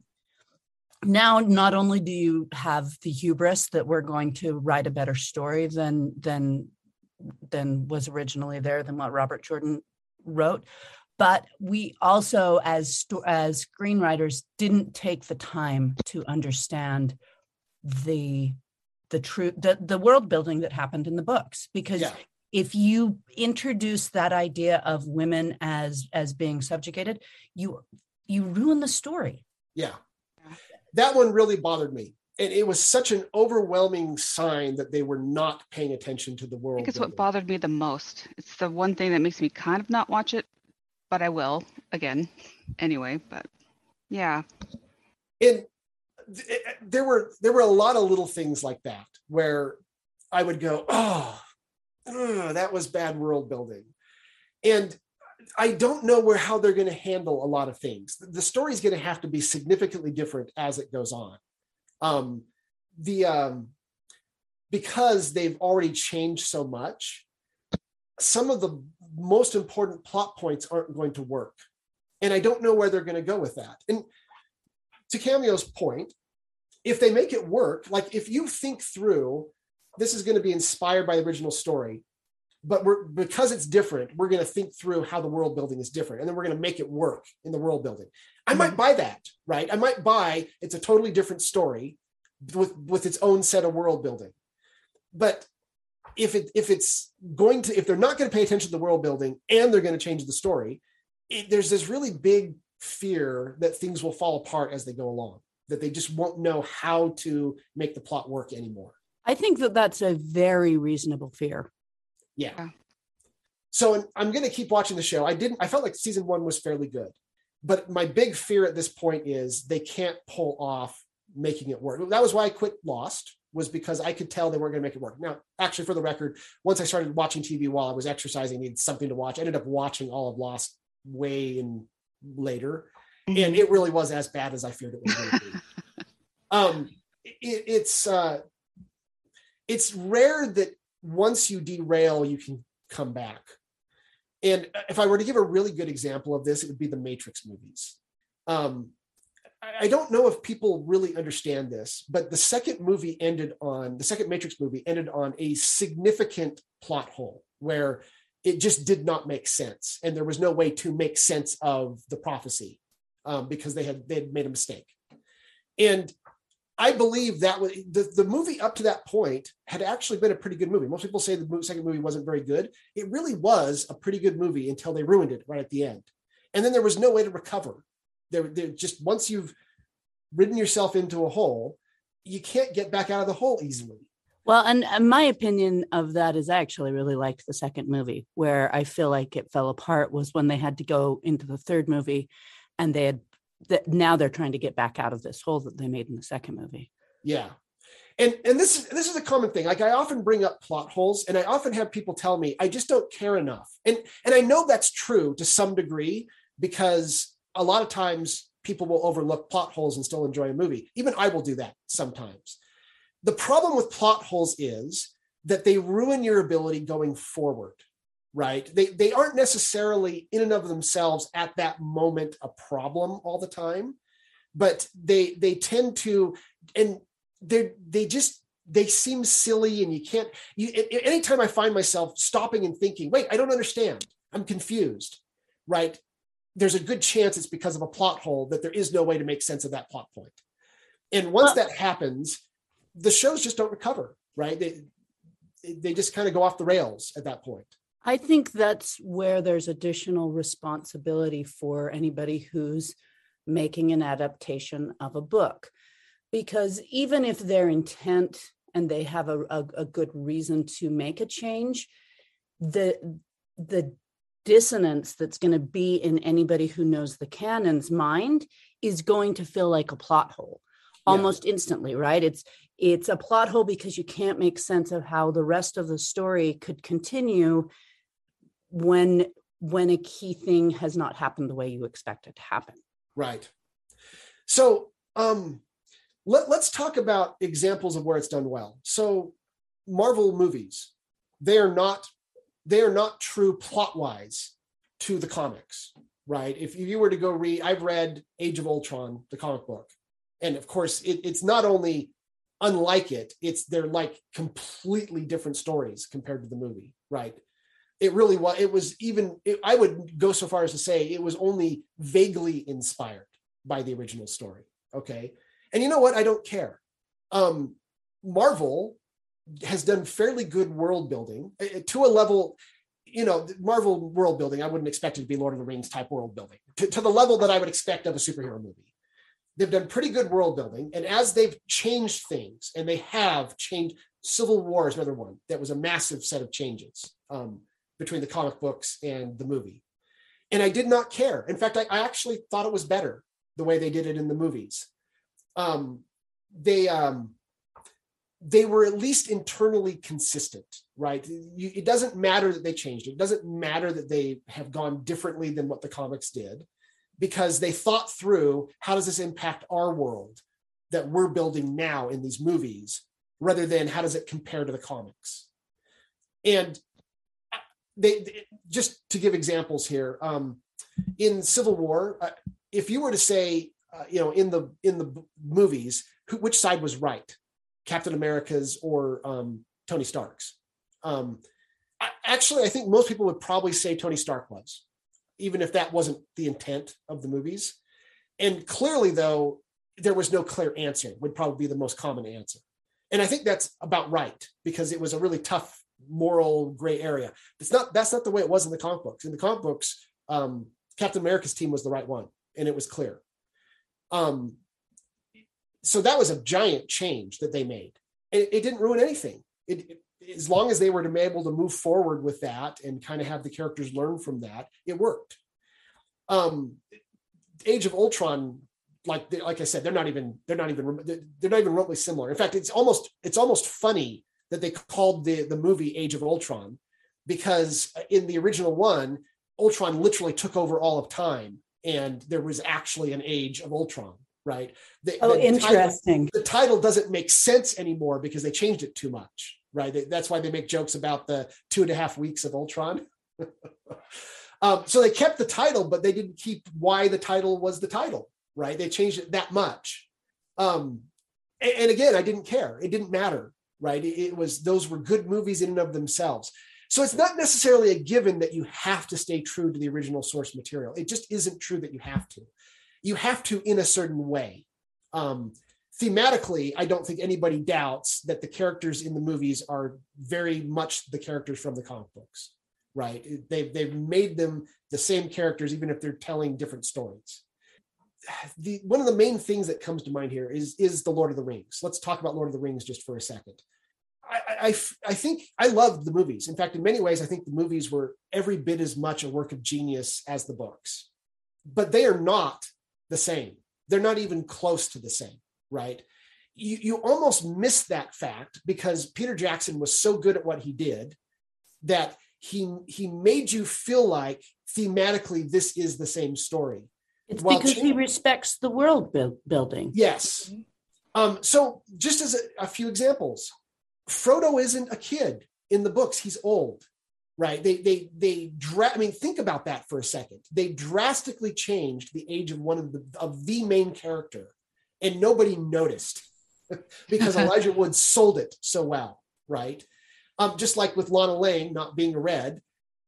now not only do you have the hubris that we're going to write a better story than than than was originally there than what Robert Jordan wrote, but we also as as screenwriters didn't take the time to understand the the true the, the world building that happened in the books because yeah. If you introduce that idea of women as as being subjugated you you ruin the story yeah that one really bothered me and it was such an overwhelming sign that they were not paying attention to the world. I think it's what bothered me the most. It's the one thing that makes me kind of not watch it, but I will again anyway. But yeah. And eh, there were there were a lot of little things like that where I would go, oh, oh that was bad world building, and I don't know where how they're going to handle a lot of things. The story is going to have to be significantly different as it goes on. Um, the um, because they've already changed so much, some of the most important plot points aren't going to work, and I don't know where they're going to go with that. And to Cameo's point, if they make it work, like if you think through, this is going to be inspired by the original story, but we're because it's different, we're going to think through how the world building is different, and then we're going to make it work in the world building. I might mhm. buy that, right? I might buy it's a totally different story with with its own set of world building. But if it if it's going to if they're not going to pay attention to the world building and they're going to change the story, it, there's this really big fear that things will fall apart as they go along that they just won't know how to make the plot work anymore. I think that that's a very reasonable fear. Yeah. So I'm going to keep watching the show. I didn't, I felt like season one was fairly good, but my big fear at this point is they can't pull off making it work. That was why I quit Lost was because I could tell they weren't going to make it work. Now, actually, for the record, once I started watching TV while I was exercising, I needed something to watch. I ended up watching all of Lost way in later mm-hmm. and it really was as bad as I feared it would be. um, it, it's uh, it's rare that once you derail, you can come back. And if I were to give a really good example of this, it would be the Matrix movies. Um, I don't know if people really understand this, but the second movie ended on the second Matrix movie ended on a significant plot hole where it just did not make sense, and there was no way to make sense of the prophecy um, because they had they had made a mistake. And I believe that was the, the movie up to that point had actually been a pretty good movie. Most people say the second movie wasn't very good. It really was a pretty good movie until they ruined it right at the end. And then there was no way to recover. There, there just once you've ridden yourself into a hole, you can't get back out of the hole easily. Well, and, and my opinion of that is I actually really liked the second movie. Where I feel like it fell apart was when they had to go into the third movie and they had that now they're trying to get back out of this hole that they made in the second movie. Yeah. And and this this is a common thing. Like I often bring up plot holes and I often have people tell me I just don't care enough. And and I know that's true to some degree because a lot of times people will overlook plot holes and still enjoy a movie. Even I will do that sometimes. The problem with plot holes is that they ruin your ability going forward right? They they aren't necessarily in and of themselves at that moment a problem all the time but they they tend to and they they just they seem silly and you can't you anytime i find myself stopping and thinking wait i don't understand. I'm confused right? There's a good chance it's because of a plot hole that there is no way to make sense of that plot point. And once that happens the shows just don't recover right? They they just kind of go off the rails at that point I think that's where there's additional responsibility for anybody who's making an adaptation of a book. Because even if their intent and they have a, a, a good reason to make a change, the the dissonance that's going to be in anybody who knows the canon's mind is going to feel like a plot hole almost yeah. instantly right it's it's a plot hole because you can't make sense of how the rest of the story could continue when when a key thing has not happened the way you expect it to happen right so um let, let's talk about examples of where it's done well. So, Marvel movies, they are not they are not true plot wise to the comics, right? If you were to go read, I've read Age of Ultron, the comic book, and of course, it, it's not only unlike it, it's they're like completely different stories compared to the movie, right? It really was. It was even. It, I would go so far as to say it was only vaguely inspired by the original story. Okay, and you know what? I don't care. Um, Marvel has done fairly good world building uh, uh, to a level you know marvel world building i wouldn't expect it to be lord of the rings type world building to, to, the level that i would expect of a superhero movie they've done pretty good world building and as they've changed things and they have changed civil war is another one that was a massive set of changes um, between the comic books and the movie and i did not care in fact I, I actually thought it was better the way they did it in the movies um, they um, they were at least internally consistent, right? You, it doesn't matter that they changed it. It doesn't matter that they have gone differently than what the comics did because they thought through how does this impact our world that we're building now in these movies rather than how does it compare to the comics. And they, they just to give examples here, um, in Civil War, uh, if you were to say, uh, you know, in the in the movies, who, which side was right? Captain America's or um, Tony Stark's. Um, actually, I think most people would probably say Tony Stark was, even if that wasn't the intent of the movies. And clearly, though, there was no clear answer, would probably be the most common answer. And I think that's about right because it was a really tough moral gray area. It's not that's not the way it was in the comic books. In the comic books, um, Captain America's team was the right one, and it was clear. Um, so that was a giant change that they made. It, it didn't ruin anything. It, it, as long as they were to be able to move forward with that and kind of have the characters learn from that, it worked. Um, Age of Ultron, like like I said, they're not even they're not even they're not even remotely similar. In fact, it's almost it's almost funny that they called the the movie Age of Ultron because in the original one, Ultron literally took over all of time, and there was actually an Age of Ultron right? The, oh, the interesting. Title, the title doesn't make sense anymore because they changed it too much, right? That's why they make jokes about the two and a half weeks of Ultron. um, so they kept the title, but they didn't keep why the title was the title, right? They changed it that much. Um, and, and again, I didn't care. It didn't matter, right? It, was those were good movies in and of themselves. So it's not necessarily a given that you have to stay true to the original source material. It just isn't true that you have to you have to in a certain way. Um, thematically, I don't think anybody doubts that the characters in the movies are very much the characters from the comic books, right? They've, they've made them the same characters, even if they're telling different stories. The, one of the main things that comes to mind here is, is the Lord of the Rings. Let's talk about Lord of the Rings just for a second. I, I, I think I loved the movies. In fact, in many ways, I think the movies were every bit as much a work of genius as the books. But they are not the same. They're not even close to the same, right? You, you almost miss that fact because Peter Jackson was so good at what he did that he he made you feel like thematically this is the same story. It's because he respects the world building. Yes. Um, so just as a, a few examples, Frodo isn't a kid in the books; he's old right? They they they dra- I mean, think about that for a second. They drastically changed the age of one of the of the main character, and nobody noticed because Elijah Wood sold it so well, right? Um, just like with Lana Lang not being a red,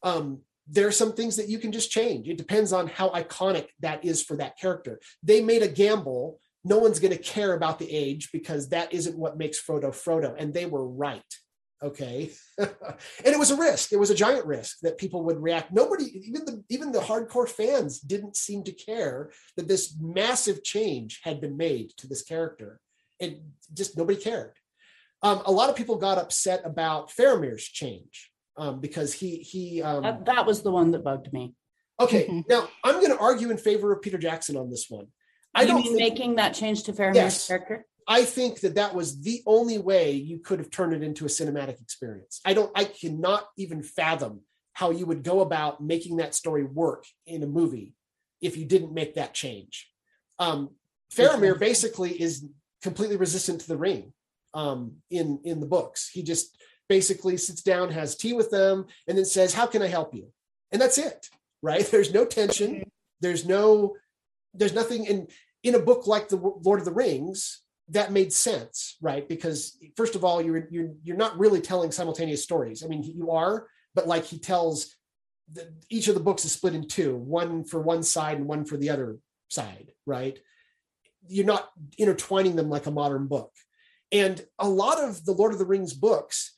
um, there are some things that you can just change. It depends on how iconic that is for that character. They made a gamble. No one's going to care about the age because that isn't what makes Frodo Frodo, and they were right okay and it was a risk it was a giant risk that people would react nobody even the even the hardcore fans didn't seem to care that this massive change had been made to this character and just nobody cared um, a lot of people got upset about Faramir's change um, because he he um, that, that was the one that bugged me okay now i'm going to argue in favor of peter jackson on this one I don't think, making that change to Faramir's yes, character. I think that that was the only way you could have turned it into a cinematic experience. I don't, I cannot even fathom how you would go about making that story work in a movie if you didn't make that change. Um, Faramir basically is completely resistant to the ring um, in in the books. He just basically sits down, has tea with them, and then says, "How can I help you?" And that's it, right? There's no tension. There's no there's nothing in in a book like the Lord of the Rings that made sense, right? Because first of all, you're you're you're not really telling simultaneous stories. I mean, you are, but like he tells the, each of the books is split in two, one for one side and one for the other side, right? You're not intertwining them like a modern book. And a lot of the Lord of the Rings books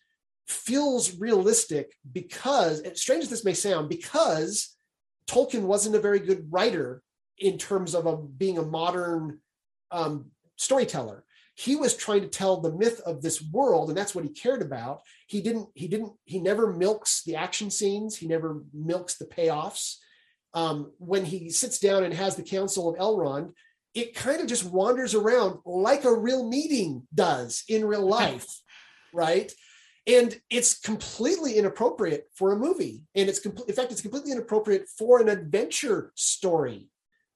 feels realistic because, strange as this may sound, because Tolkien wasn't a very good writer in terms of a, being a modern um, storyteller. He was trying to tell the myth of this world and that's what he cared about. He didn't he didn't he never milks the action scenes. He never milks the payoffs. Um, when he sits down and has the council of elrond it kind of just wanders around like a real meeting does in real life right and it's completely inappropriate for a movie and it's complete in fact it's completely inappropriate for an adventure story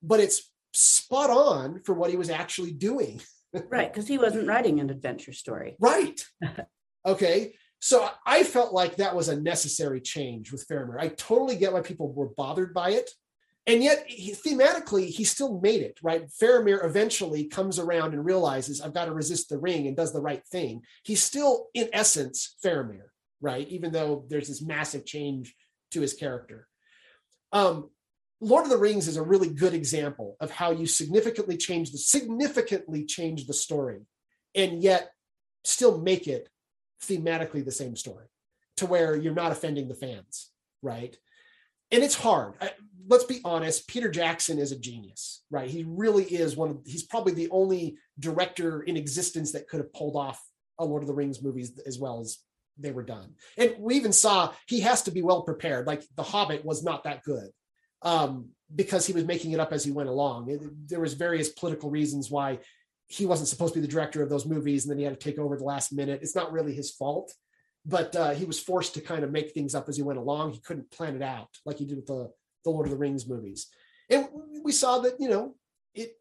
but it's spot on for what he was actually doing right, because he wasn't writing an adventure story. Right. okay. So I felt like that was a necessary change with Faramir. I totally get why people were bothered by it. And yet, he, thematically, he still made it, right? Faramir eventually comes around and realizes, I've got to resist the ring and does the right thing. He's still, in essence, Faramir, right? Even though there's this massive change to his character. Um, Lord of the Rings is a really good example of how you significantly change the significantly change the story and yet still make it thematically the same story to where you're not offending the fans, right? And it's hard. I, let's be honest, Peter Jackson is a genius, right? He really is one of he's probably the only director in existence that could have pulled off a Lord of the Rings movies as well as they were done. And we even saw he has to be well prepared. Like The Hobbit was not that good um, because he was making it up as he went along. It, there was various political reasons why he wasn't supposed to be the director of those movies, and then he had to take over the last minute. It's not really his fault, but uh, he was forced to kind of make things up as he went along. He couldn't plan it out like he did with the the Lord of the Rings movies. And we saw that you know it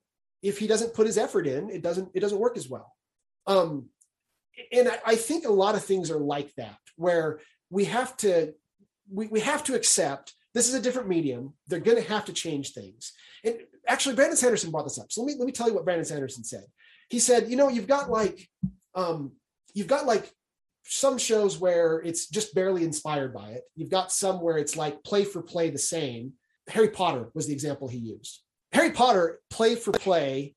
if he doesn't put his effort in, it doesn't it doesn't work as well. Um, and I, I think a lot of things are like that, where we have to we, we have to accept this is a different medium. They're going to have to change things. And actually, Brandon Sanderson brought this up. So let me let me tell you what Brandon Sanderson said. He said, you know, you've got like um, you've got like some shows where it's just barely inspired by it. You've got some where it's like play for play the same. Harry Potter was the example he used. Harry Potter, play for play,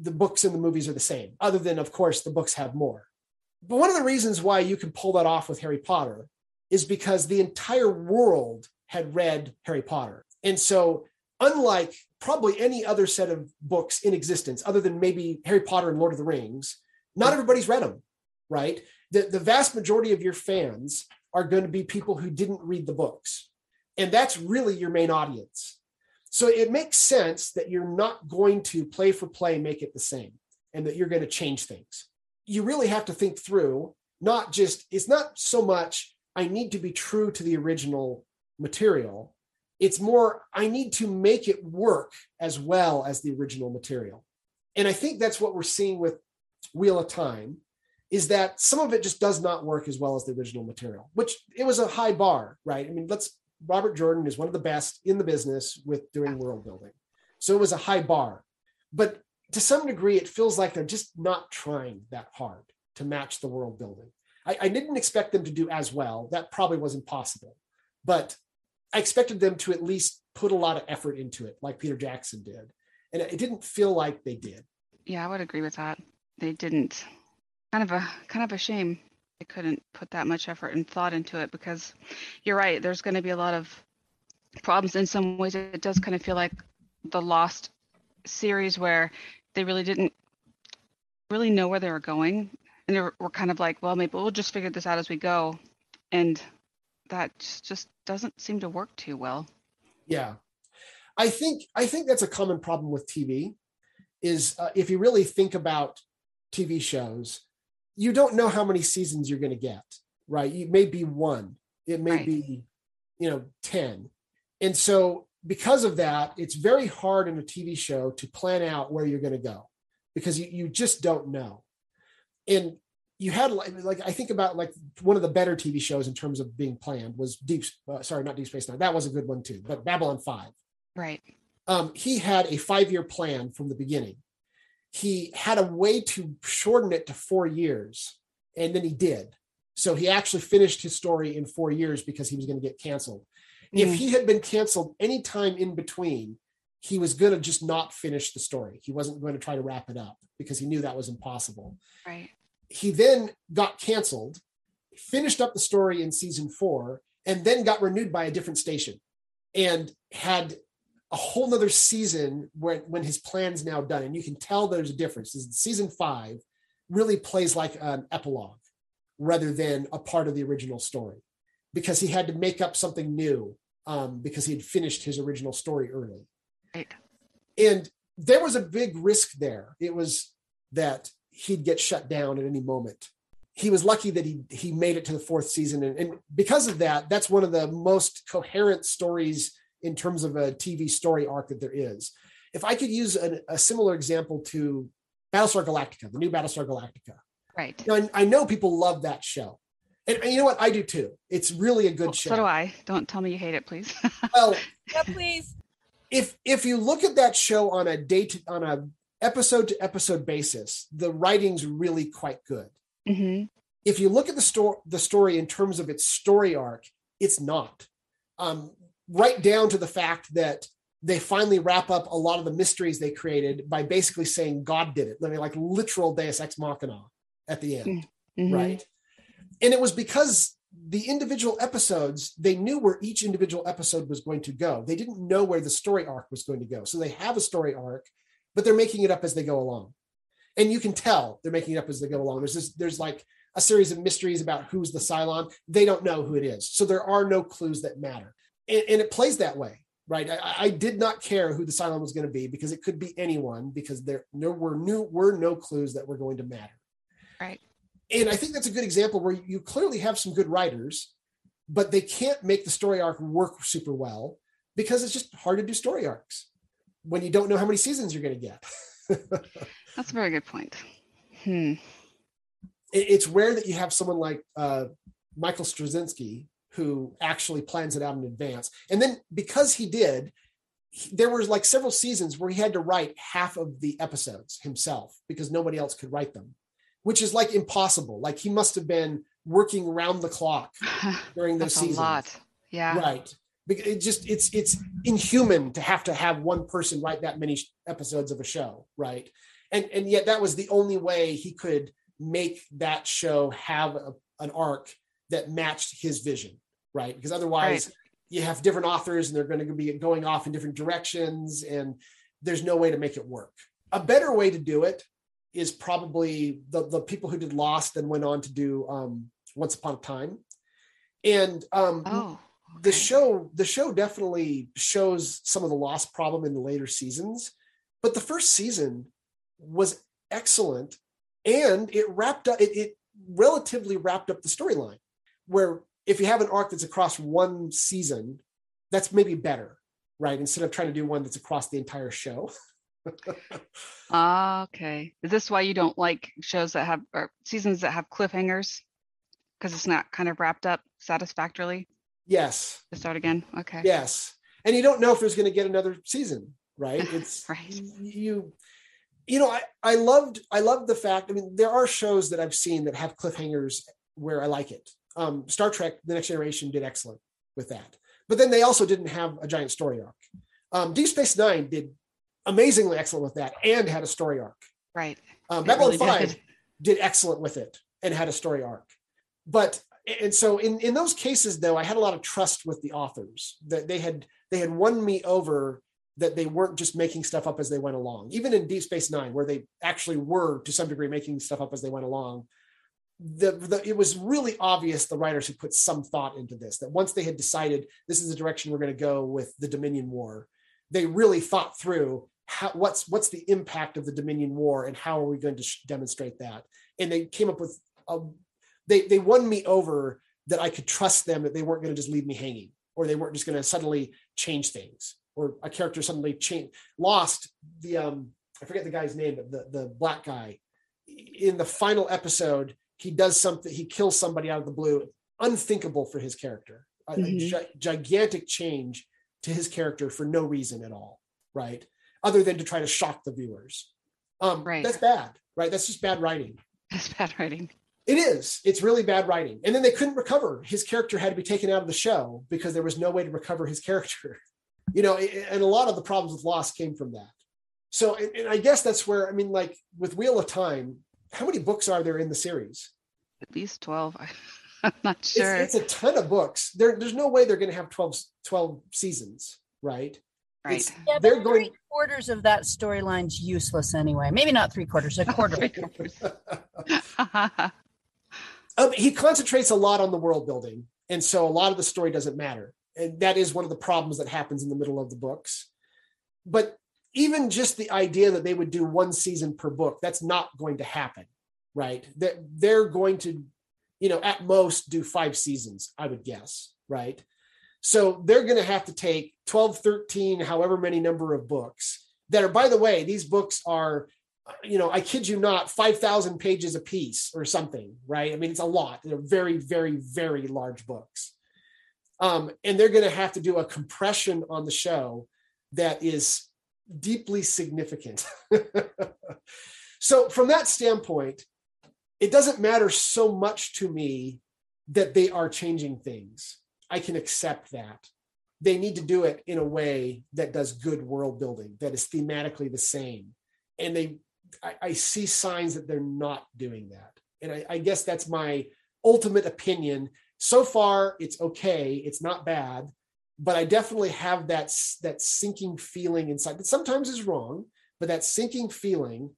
the books and the movies are the same, other than, of course, the books have more. But one of the reasons why you can pull that off with Harry Potter is because the entire world had read Harry Potter. And so, unlike probably any other set of books in existence, other than maybe Harry Potter and Lord of the Rings, not everybody's read them, right? The, the vast majority of your fans are going to be people who didn't read the books. And that's really your main audience. So it makes sense that you're not going to play for play make it the same and that you're going to change things. You really have to think through, not just, it's not so much, I need to be true to the original material. It's more, I need to make it work as well as the original material. And I think that's what we're seeing with Wheel of Time is that some of it just does not work as well as the original material, which it was a high bar, right? I mean, let's Robert Jordan is one of the best in the business with doing world building. So it was a high bar. But to some degree, it feels like they're just not trying that hard to match the world building. I, I didn't expect them to do as well. That probably wasn't possible. But I expected them to at least put a lot of effort into it, like Peter Jackson did. And it didn't feel like they did. Yeah, I would agree with that. They didn't. Kind of a kind of a shame they couldn't put that much effort and thought into it because you're right. There's going to be a lot of problems. In some ways, it does kind of feel like the Lost series where they really didn't really know where they were going, and they were kind of like, well, maybe we'll just figure this out as we go. And that just doesn't seem to work too well. Yeah, I think I think that's a common problem with TV. Is uh, if you really think about TV shows, you don't know how many seasons you're going to get. Right? It may be one. It may right. be, you know, ten. And so because of that, it's very hard in a TV show to plan out where you're going to go because you, you just don't know. And you had like, like I think about like one of the better TV shows in terms of being planned was Deep. Uh, sorry, not Deep Space Nine. That was a good one too. But Babylon Five. Right. Um, he had a five year plan from the beginning. He had a way to shorten it to four years, and then he did. So he actually finished his story in four years because he was going to get canceled. Mm. If he had been canceled any time in between, he was going to just not finish the story. He wasn't going to try to wrap it up because he knew that was impossible. Right. He then got canceled, finished up the story in season four, and then got renewed by a different station and had a whole nother season when, when his plan's now done. And you can tell there's a difference. Season five really plays like an epilogue rather than a part of the original story because he had to make up something new um, because he had finished his original story early. Right. And there was a big risk there. It was that he'd get shut down at any moment. He was lucky that he he made it to the fourth season, and, and because of that, that's one of the most coherent stories in terms of a TV story arc that there is. If I could use a, a similar example to Battlestar Galactica, the new Battlestar Galactica. Right. Now, I know people love that show. And, and, you know what? I do too. It's really a good well, show. So do I. Don't tell me you hate it, please. well, yeah, please. If if you look at that show on a date on a episode to episode basis, the writing's really quite good. Mm-hmm. If you look at the story, the story in terms of its story arc, it's not. Um, right down to the fact that they finally wrap up a lot of the mysteries they created by basically saying God did it, I mean, like literal Deus ex machina at the end, mm-hmm. right? And it was because the individual episodes, they knew where each individual episode was going to go. They didn't know where the story arc was going to go. So they have a story arc, but they're making it up as they go along. And you can tell they're making it up as they go along. There's this, there's like a series of mysteries about who's the Cylon. They don't know who it is. So there are no clues that matter and, and it plays that way right? I, I, did not care who the Cylon was going to be because it could be anyone because there no were new were no clues that were going to matter. Right. And i think that's a good example where you clearly have some good writers but they can't make the story arc work super well because it's just hard to do story arcs when you don't know how many seasons you're going to get. That's a very good point. Hmm. it's rare that you have someone like uh, michael straczynski who actually plans it out in advance. And then because he did, there was like several seasons where he had to write half of the episodes himself because nobody else could write them, which is like impossible. Like he must have been working around the clock during those seasons. A lot. Yeah. Right. It just it's it's inhuman to have to have one person write that many episodes of a show, right? And and yet that was the only way he could make that show have a, an arc that matched his vision right? Because otherwise, right. you have different authors and they're going to be going off in different directions, and there's no way to make it work. A better way to do it is probably the, the people who did Lost and went on to do um, Once Upon a Time. And um, oh, okay. the show the show definitely shows some of the lost problem in the later seasons, but the first season was excellent, and it wrapped up it, it relatively wrapped up the storyline where if you have an arc that's across one season, that's maybe better, right? Instead of trying to do one that's across the entire show. Ah, okay. Is this why you don't like shows that have or seasons that have cliffhangers? Because it's not kind of wrapped up satisfactorily? Yes. To start again. Okay. Yes. And you don't know if there's going to get another season, right? It's right. You you know, I, I loved I loved the fact. I mean, there are shows that I've seen that have cliffhangers where I like it um, Star Trek: The Next Generation did excellent with that, but then they also didn't have a giant story arc. Um, Deep Space Nine did amazingly excellent with that and had a story arc. Right. Um, Babylon really Five did. did excellent with it and had a story arc, but and so in in those cases though, I had a lot of trust with the authors that they had they had won me over that they weren't just making stuff up as they went along. Even in Deep Space Nine, where they actually were to some degree making stuff up as they went along, the, the, it was really obvious the writers had put some thought into this that once they had decided this is the direction we're going to go with the dominion war they really thought through how, what's what's the impact of the dominion war and how are we going to sh- demonstrate that and they came up with a, they they won me over that i could trust them that they weren't going to just leave me hanging or they weren't just going to suddenly change things or a character suddenly change lost the um I forget the guy's name, the the black guy. In the final episode, he does something. He kills somebody out of the blue. Unthinkable for his character. A, mm-hmm. a gi- gigantic change to his character for no reason at all, right? Other than to try to shock the viewers. Um, right. That's bad, right? That's just bad writing. That's bad writing. It is. It's really bad writing. And then they couldn't recover. His character had to be taken out of the show because there was no way to recover his character. You know, and a lot of the problems with Lost came from that. So, and I guess that's where, I mean, like with Wheel of Time, how many books are there in the series? At least 12. I'm not sure. It's, it's a ton of books. There, there's no way they're going to have 12, 12 seasons, right? Right. yeah, they're going three quarters of that storyline's useless anyway. Maybe not three quarters, a quarter. um, he concentrates a lot on the world building, and so a lot of the story doesn't matter, and that is one of the problems that happens in the middle of the books. But even just the idea that they would do one season per book, that's not going to happen, right? That they're going to, you know, at most do five seasons, I would guess, right? So they're going to have to take 12, 13, however many number of books that are, by the way, these books are, you know, I kid you not, 5,000 pages a piece or something, right? I mean, it's a lot. They're very, very, very large books. Um, and they're going to have to do a compression on the show that is deeply significant. so, from that standpoint, it doesn't matter so much to me that they are changing things I can accept that. They need to do it in a way that does good world building, that is thematically the same. And they, I, I see signs that they're not doing that. And I, I guess that's my ultimate opinion. So far, it's okay. It's not bad, but I definitely have that that sinking feeling inside that sometimes is wrong, but that sinking feeling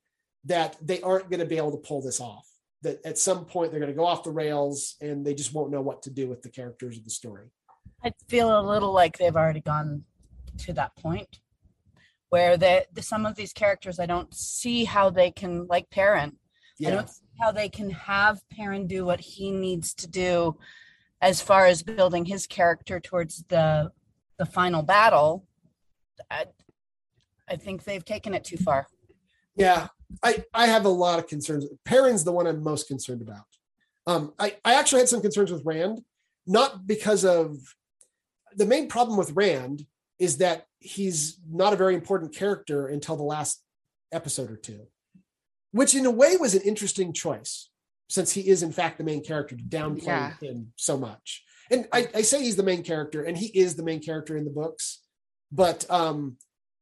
that they aren't going to be able to pull this off that at some point they're going to go off the rails and they just won't know what to do with the characters of the story. I feel a little like they've already gone to that point where the, the some of these characters I don't see how they can like Perrin. Yeah. I don't see how they can have Perrin do what he needs to do as far as building his character towards the the final battle. I, I think they've taken it too far. Yeah, I I have a lot of concerns. Perrin's the one I'm most concerned about. Um, I I actually had some concerns with Rand, not because of the main problem with Rand is that he's not a very important character until the last episode or two, which in a way was an interesting choice since he is in fact the main character to downplay yeah. him so much. And I, I say he's the main character, and he is the main character in the books, but um,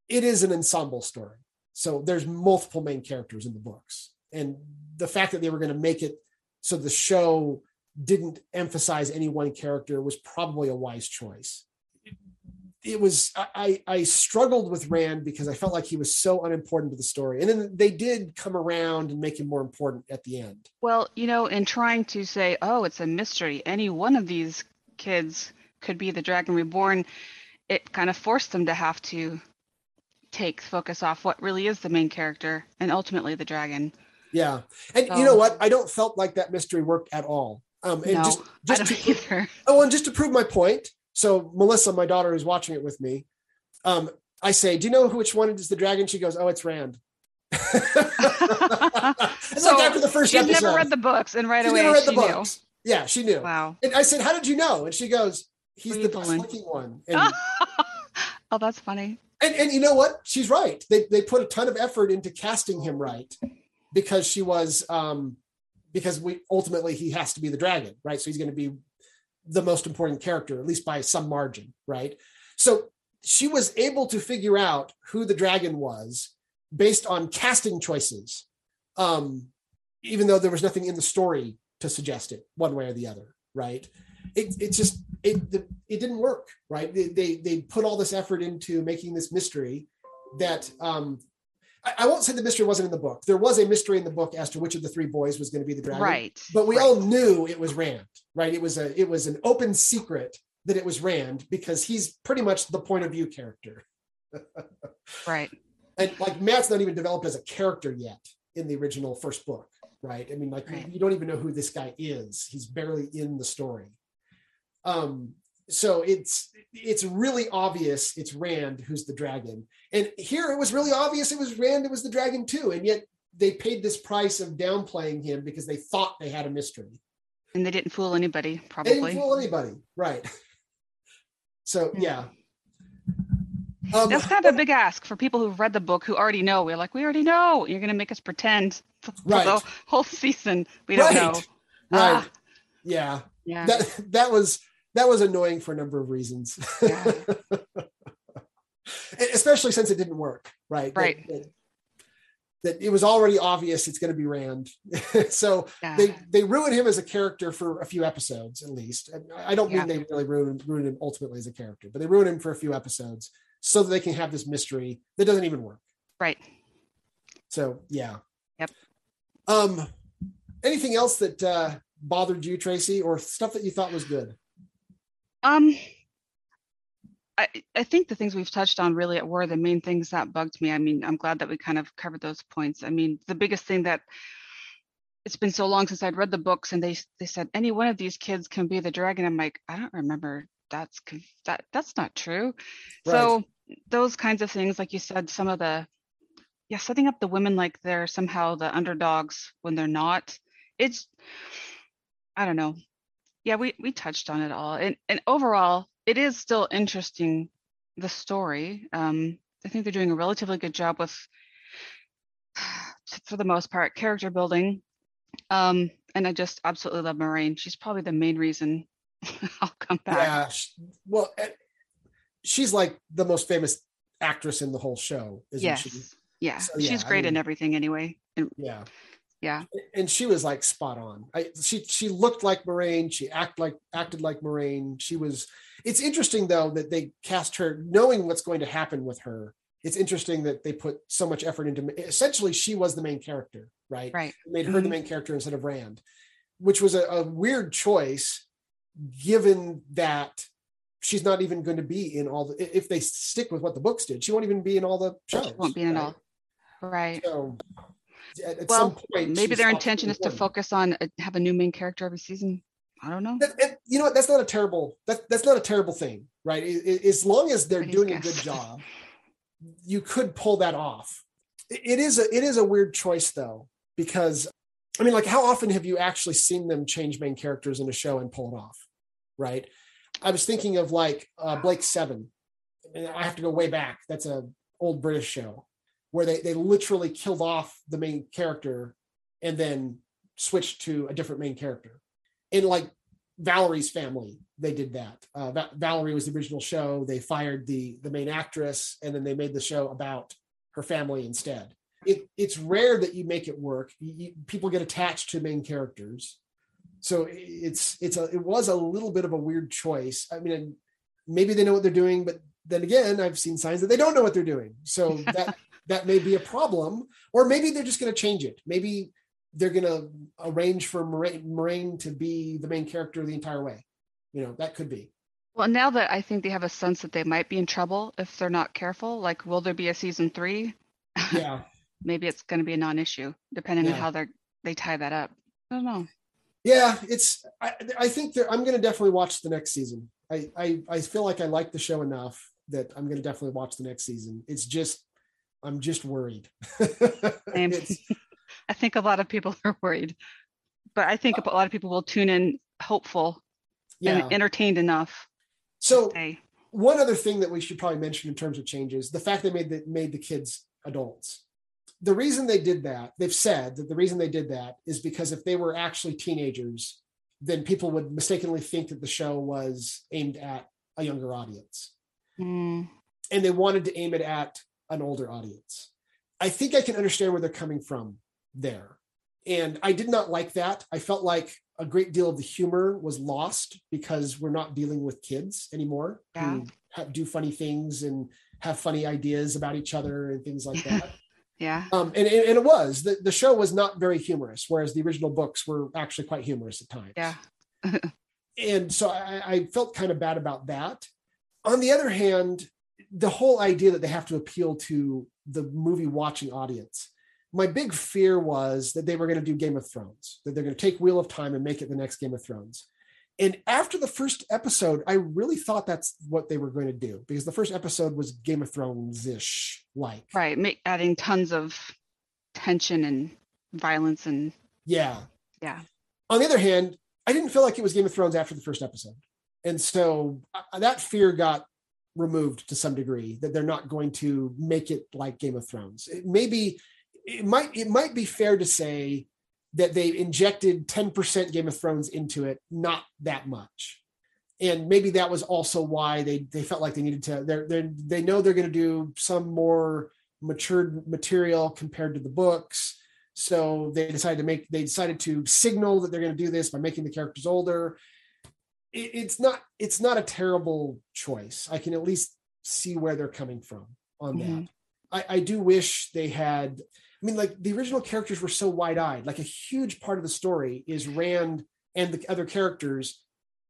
it is an ensemble story so there's multiple main characters in the books. And the fact that they were going to make it so the show didn't emphasize any one character was probably a wise choice. It was I I struggled with Rand because I felt like he was so unimportant to the story. And then they did come around and make him more important at the end. Well, you know, in trying to say, oh, it's a mystery, any one of these kids could be the Dragon Reborn, it kind of forced them to have to take focus off what really is the main character and ultimately the dragon. Yeah. And so, you know what? I don't felt like that mystery worked at all. Um, and no, just, just I don't to, either. Oh, and just to prove my point. So Melissa, my daughter who's watching it with me, um, I say, do you know which one is the dragon? She goes, oh, it's Rand. so like after the first she's episode, never read the books and right away never read the books. Knew. Yeah, she knew. Wow. And I said, how did you know? And she goes, he's the best looking one. And, oh, that's funny and and you know what? She's right. They they put a ton of effort into casting him right because she was um because we ultimately he has to be the dragon, right? So he's going to be the most important character, at least by some margin, right? So she was able to figure out who the dragon was based on casting choices, um, even though there was nothing in the story to suggest it one way or the other, right? It, it just it it didn't work right they, they, they put all this effort into making this mystery that um I, won't say the mystery wasn't in the book. There was a mystery in the book as to which of the three boys was going to be the dragon. Right but we right. all knew it was rand right? It was a it was an open secret that it was rand because he's pretty much the point of view character. Right. And like Mat's not even developed as a character yet in the original first book right? I mean like right. you don't even know who this guy is. He's barely in the story. Um, so it's it's really obvious it's Rand who's the dragon. And here it was really obvious it was Rand, it was the dragon too. And yet they paid this price of downplaying him because they thought they had a mystery. And they didn't fool anybody, probably. They didn't fool anybody, right. So yeah. Um, That's kind of a big ask for people who've read the book who already know. We're like, we already know. You're going to make us pretend for right. the whole season. We don't right. know. Right. Ah. Yeah. Yeah. That that was that was annoying for a number of reasons. Yeah. Especially since it didn't work, right? Right. That, that, that it was already obvious it's going to be Rand. so yeah. they they ruined him as a character for a few episodes at least. And I don't mean yeah. they really ruined, ruined him ultimately as a character, but they ruin him for a few episodes so that they can have this mystery that doesn't even work. Right. So yeah. Yep. Um anything else that uh bothered you, Tracy, or stuff that you thought was good? Um, I, I think the things we've touched on really were the main things that bugged me. I mean, I'm glad that we kind of covered those points. I mean, the biggest thing that it's been so long since I'd read the books, and they they said any one of these kids can be the dragon. I'm like, I don't remember. That's that that's not true. Right. So those kinds of things, like you said, some of the yeah, setting up the women like they're somehow the underdogs when they're not. It's I don't know. Yeah, we we touched on it all, and and overall, it is still interesting. The story. Um, I think they're doing a relatively good job with, for the most part, character building. Um, and I just absolutely love Moiraine. She's probably the main reason I'll come back. Yeah. Well, eh, she's like the most famous actress in the whole show, isn't yes. she? Yeah. So, yeah. She's great I mean, in everything anyway. And, yeah yeah and she was like spot on I, she she looked like Moiraine. she act like acted like Moiraine. she was it's interesting though that they cast her knowing what's going to happen with her it's interesting that they put so much effort into essentially she was the main character right right made her mm-hmm. the main character instead of rand which was a, a, weird choice given that she's not even going to be in all the if they stick with what the books did she won't even be in all the shows she won't be in right? all right so at, at well, point, maybe their intention is to focus on a, have a new main character every season. I don't know. That, you know what? That's not a terrible. That, that's not a terrible thing, right? It, it, as long as they're doing guess. a good job, you could pull that off. It is a it is a weird choice though, because I mean, like, how often have you actually seen them change main characters in a show and pull it off? Right. I was thinking of like uh, Blake Seven. And I have to go way back. That's a old British show where they they literally killed off the main character and then switched to a different main character. In like Valerie's family, they did that. Uh, Va- Valerie was the original show. They fired the the main actress, and then they made the show about her family instead. It, it's rare that you make it work. You, people get attached to main characters, so it's it's a it was a little bit of a weird choice. I mean, maybe they know what they're doing, but then again, I've seen signs that they don't know what they're doing. So that that may be a problem, or maybe they're just going to change it. Maybe they're going to arrange for Moiraine, to be the main character the entire way. You know, that could be. Well, now that I think they have a sense that they might be in trouble if they're not careful, like will there be a season three? Yeah. maybe it's going to be a non-issue, depending yeah. on how they they tie that up. I don't know. Yeah, it's. I, I think I'm going to definitely watch the next season. I, I I feel like I like the show enough that I'm going to definitely watch the next season. It's just I'm just worried. I think a lot of people are worried, but I think a lot of people will tune in hopeful yeah. and entertained enough. So one other thing that we should probably mention in terms of changes, the fact they made the, made the kids adults. The reason they did that, they've said that the reason they did that is because if they were actually teenagers, then people would mistakenly think that the show was aimed at a younger audience. Mm. And they wanted to aim it at an older audience. I think I can understand where they're coming from there. And I did not like that. I felt like a great deal of the humor was lost because we're not dealing with kids anymore yeah. who have, do funny things and have funny ideas about each other and things like that. yeah. Um, and, and it was the, the show was not very humorous, whereas the original books were actually quite humorous at times. Yeah. and so I, I felt kind of bad about that. On the other hand, the whole idea that they have to appeal to the movie watching audience. My big fear was that they were going to do Game of Thrones, that they're going to take Wheel of Time and make it the next Game of Thrones. And after the first episode, I really thought that's what they were going to do because the first episode was Game of Thrones ish like. Right. Make, adding tons of tension and violence and. Yeah. Yeah. On the other hand, I didn't feel like it was Game of Thrones after the first episode. And so uh, that fear got removed to some degree that they're not going to make it like Game of Thrones. It maybe it might it might be fair to say that they injected 10% Game of Thrones into it, not that much. And maybe that was also why they they felt like they needed to they're they they know they're going to do some more matured material compared to the books. So they decided to make they decided to signal that they're going to do this by making the characters older. It, it's not it's not a terrible choice. I can at least see where they're coming from on mm-hmm. that. I, I do wish they had I mean, like the original characters were so wide eyed. Like a huge part of the story is Rand and the other characters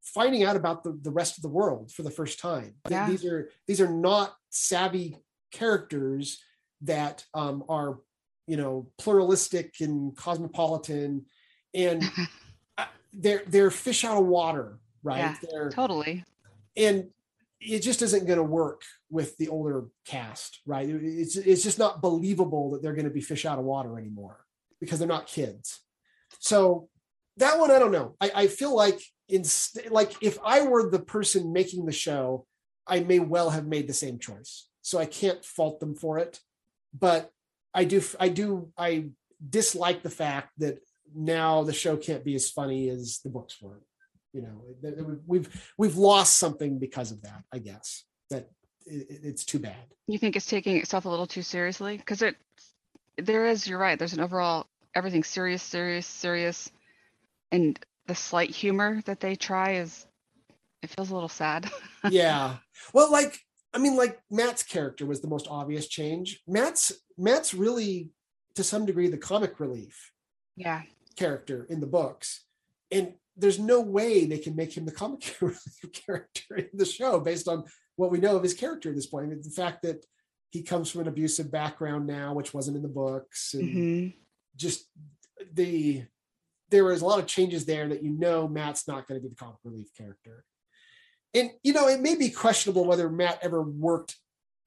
finding out about the, the rest of the world for the first time. Yeah. These are these are not savvy characters that um, are you know pluralistic and cosmopolitan, and they're they're fish out of water, right? Yeah, they're, totally. And it just isn't going to work with the older cast, right? It's it's just not believable that they're going to be fish out of water anymore because they're not kids. So that one, I don't know. I, I feel like in like if I were the person making the show, I may well have made the same choice. So I can't fault them for it, but I do I do I dislike the fact that now the show can't be as funny as the books were you know we've we've lost something because of that i guess that it's too bad. You think it's taking itself a little too seriously? Because it there is you're right there's an overall everything serious serious serious and the slight humor that they try is it feels a little sad. Yeah. Well like i mean like Mat's character was the most obvious change. Mat's Mat's really to some degree the comic relief yeah. character in the books. And there's no way they can make him the comic relief character in the show based on what we know of his character at this point. the fact that he comes from an abusive background now, which wasn't in the books, and mm-hmm. just the there was a lot of changes there that you know Mat's not going to be the comic relief character. And you know, it may be questionable whether Mat ever worked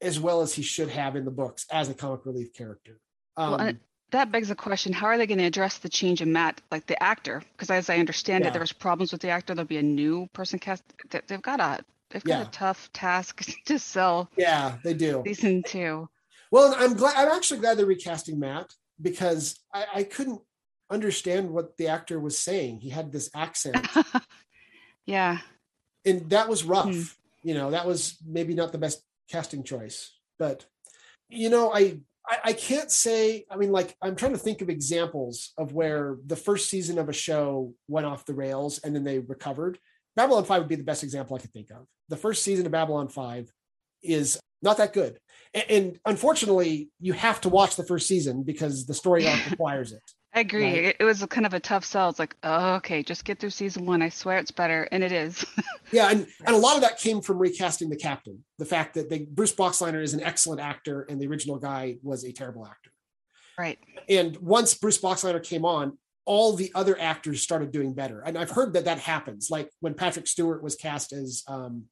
as well as he should have in the books as a comic relief character. Um, well, that begs the question how are they going to address the change in Mat like the actor? Because as i understand yeah. it there was problems with the actor. There'll be a new person cast. They've got a they've got yeah. a tough task to sell. Yeah they do. Season two. Well i'm glad i'm actually glad they're recasting Mat because i, I couldn't understand what the actor was saying. He had this accent. Yeah. And that was rough. Hmm. you know that was maybe not the best casting choice. But you know i I, I can't say, I mean, like, I'm trying to think of examples of where the first season of a show went off the rails and then they recovered. Babylon 5 would be the best example I could think of. The first season of Babylon 5 is not that good. And, and unfortunately, you have to watch the first season because the story arc requires it. I agree. Right? It was kind of a tough sell. It's like, oh, okay, just get through season one. I swear it's better, and it is. yeah, and and a lot of that came from recasting the captain. The fact that they, Bruce Boxleitner is an excellent actor, and the original guy was a terrible actor. Right. And once Bruce Boxleitner came on, all the other actors started doing better, and I've heard that that happens. Like when Patrick Stewart was cast as um,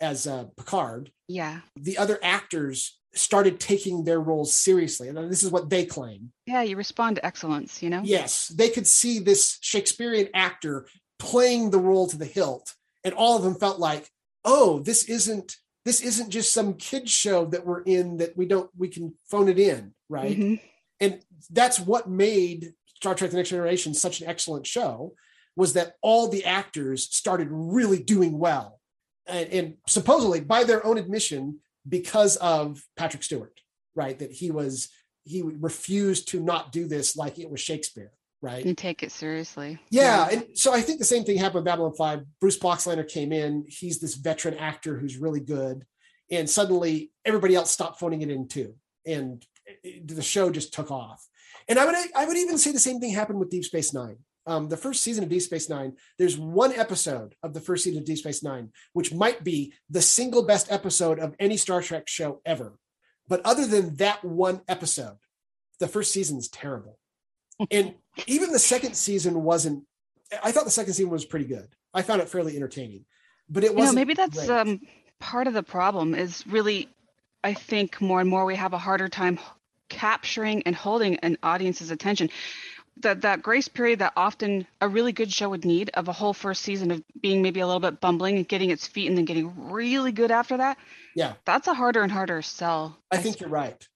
as uh, Picard. Yeah. The other actors started taking their roles seriously. And this is what they claim. Yeah, you respond to excellence, you know? Yes. They could see this Shakespearean actor playing the role to the hilt. And all of them felt like, oh, this isn't this isn't just some kid show that we're in that we don't we can phone it in, right? Mm-hmm. And that's what made Star Trek The Next Generation such an excellent show was that all the actors started really doing well. And, and supposedly by their own admission, because of Patrick Stewart, right? That he was he refused to not do this like it was Shakespeare, right? And take it seriously. Yeah, yeah. and so I think the same thing happened with Babylon Five. Bruce Boxleitner came in. He's this veteran actor who's really good, and suddenly everybody else stopped phoning it in too, and the show just took off. And I would I would even say the same thing happened with Deep Space Nine um, the first season of Deep Space Nine, there's one episode of the first season of Deep Space Nine, which might be the single best episode of any Star Trek show ever. But other than that one episode, the first season is terrible. and even the second season wasn't, I thought the second season was pretty good. I found it fairly entertaining, but it You know, wasn't. maybe that's um, part of the problem is really, I think more and more we have a harder time capturing and holding an audience's attention. That that grace period that often a really good show would need of a whole first season of being maybe a little bit bumbling and getting its feet and then getting really good after that. Yeah. That's a harder and harder sell. I think you're right.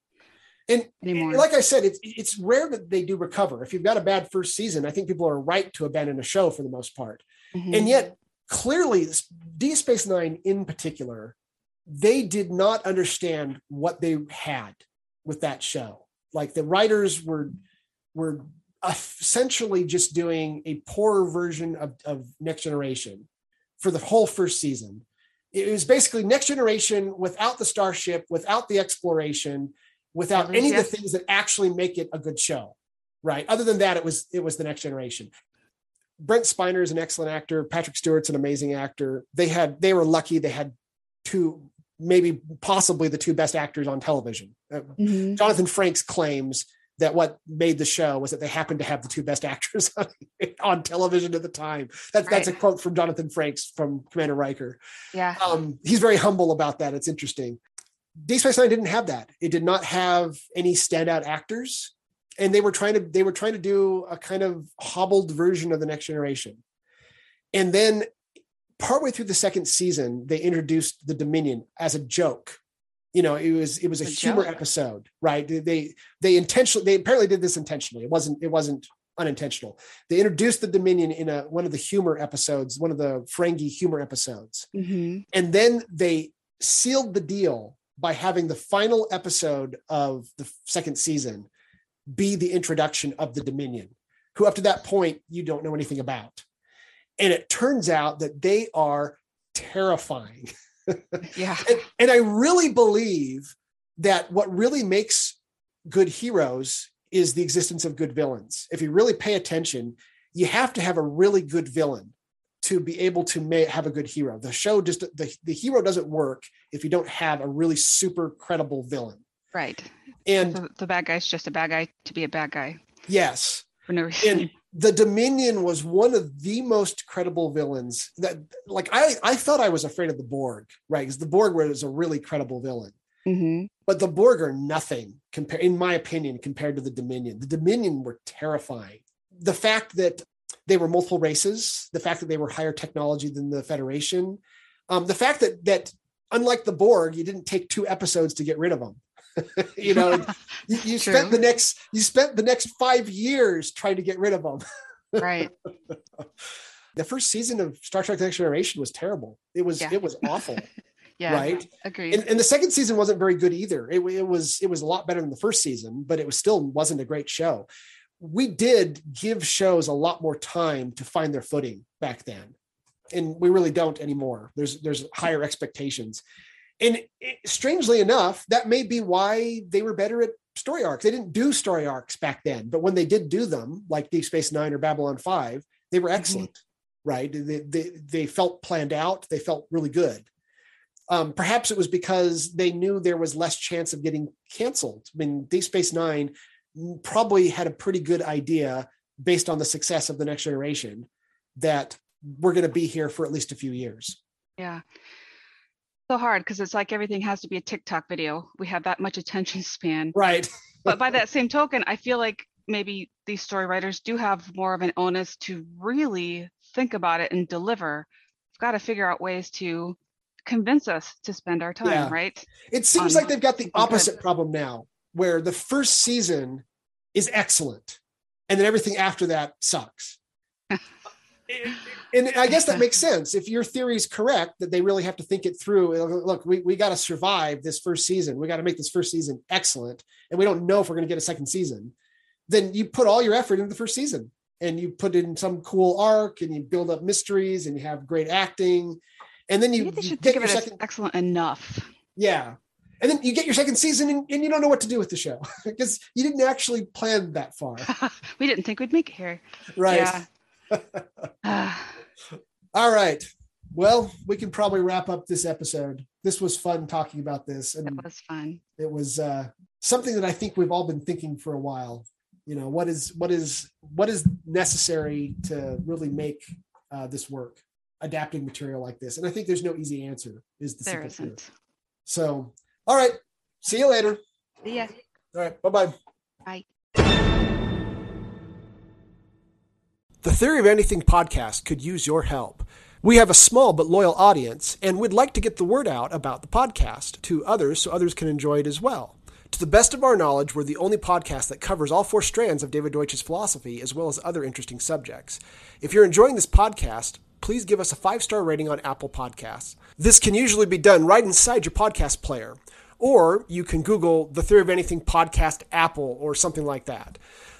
And Anymore. like I said, it's it's rare that they do recover. If you've got a bad first season, I think people are right to abandon a show for the most part. Mhm. And yet, clearly, D Space Nine in particular, they did not understand what they had with that show. Like the writers were were essentially just doing a poorer version of, of Next Generation for the whole first season. It was basically Next Generation without the starship, without the exploration, without any of the things that actually make it a good show. Right. Other than that, it was it was the Next Generation. Brent Spiner is an excellent actor. Patrick Stewart's an amazing actor. They had they were lucky. They had two, maybe possibly the two best actors on television. Uh, Mhm. Jonathan Frakes claims that what made the show was that they happened to have the two best actors on, on television at the time. That's that's a quote from Jonathan Frakes from Commander Riker. Yeah. Um, he's very humble about that. It's interesting. Deep Space Nine didn't have that. It did not have any standout actors, and they were trying to they were trying to do a kind of hobbled version of the Next Generation. And then, partway through the second season, they introduced the Dominion as a joke. You know, it was it was a, A humor joke. episode, right? They they intentionally they apparently did this intentionally. It wasn't it wasn't unintentional. They introduced the Dominion in a one of the humor episodes, one of the Ferengi humor episodes Mhm. and then they sealed the deal by having the final episode of the second season be the introduction of the Dominion, who up to that point you don't know anything about. And it turns out that they are terrifying. Yeah. And, and I really believe that what really makes good heroes is the existence of good villains. If you really pay attention, you have to have a really good villain to be able to ma- have a good hero. The show just the, the hero doesn't work if you don't have a really super credible villain. Right. And The, the bad guy's just a bad guy to be a bad guy yes, for no reason. and the Dominion was one of the most credible villains that like I I thought I was afraid of the Borg, right? Because the Borg was a really credible villain. hmm but the Borg are nothing compared, in my opinion, compared to the Dominion. The Dominion were terrifying. The fact that they were multiple races, the fact that they were higher technology than the Federation, um, the fact that that unlike the Borg, you didn't take two episodes to get rid of them. you know, you, you spent the next you spent the next five years trying to get rid of them. right. The first season of Star Trek: The Next Generation was terrible. It was Yeah. it was awful, Yeah. right? Agreed. and, and the second season wasn't very good either. It, it was it was a lot better than the first season, but it was still wasn't a great show. We did give shows a lot more time to find their footing back then, and we really don't anymore. There's there's higher expectations, and it, strangely enough, that may be why they were better at story arcs. They didn't do story arcs back then, but when they did do them, like Deep Space Nine or Babylon Five, they were excellent. Right? They, they they felt planned out. They felt really good um, perhaps it was because they knew there was less chance of getting canceled. I mean, Deep Space Nine probably had a pretty good idea based on the success of the next generation that we're going to be here for at least a few years. Yeah. So hard because it's like everything has to be a TikTok video. We have that much attention span. Right. But by that same token, I feel like maybe these story writers do have more of an onus to really think about it and deliver. We've got to figure out ways to convince us to spend our time, Yeah. right? It seems Um, like they've got the good. opposite problem now, where the first season is excellent, and then everything after that sucks. and I guess that makes sense. If your theory is correct, that they really have to think it through. Look, we, we got to survive this first season. We got to make this first season excellent. And we don't know if we're going to get a second season. Then you put all your effort into the first season and you put in some cool arc and you build up mysteries and you have great acting. And then you Maybe they should think of it second, as excellent enough. yeah. And then you get your second season and, and you don't know what to do with the show because you didn't actually plan that far. we didn't think we'd make it here. Right. Yeah. All right. Well, we can probably wrap up this episode. This was fun talking about this. And that was fun. it was uh, something that I think we've all been thinking for a while. You know, what is what is what is necessary to really make uh, this work? adapting material like this. And I think there's no easy answer. Is the There simple truth. isn't. So, all right. See you later. Yeah. All right. Bye bye. Bye. The Theory of Anything podcast could use your help. We have a small but loyal audience, and we'd like to get the word out about the podcast to others so others can enjoy it as well. To the best of our knowledge, we're the only podcast that covers all four strands of David Deutsch's philosophy as well as other interesting subjects. If you're enjoying this podcast, please give us a five star rating on Apple Podcasts. This can usually be done right inside your podcast player, or you can Google the Theory of Anything podcast Apple or something like that.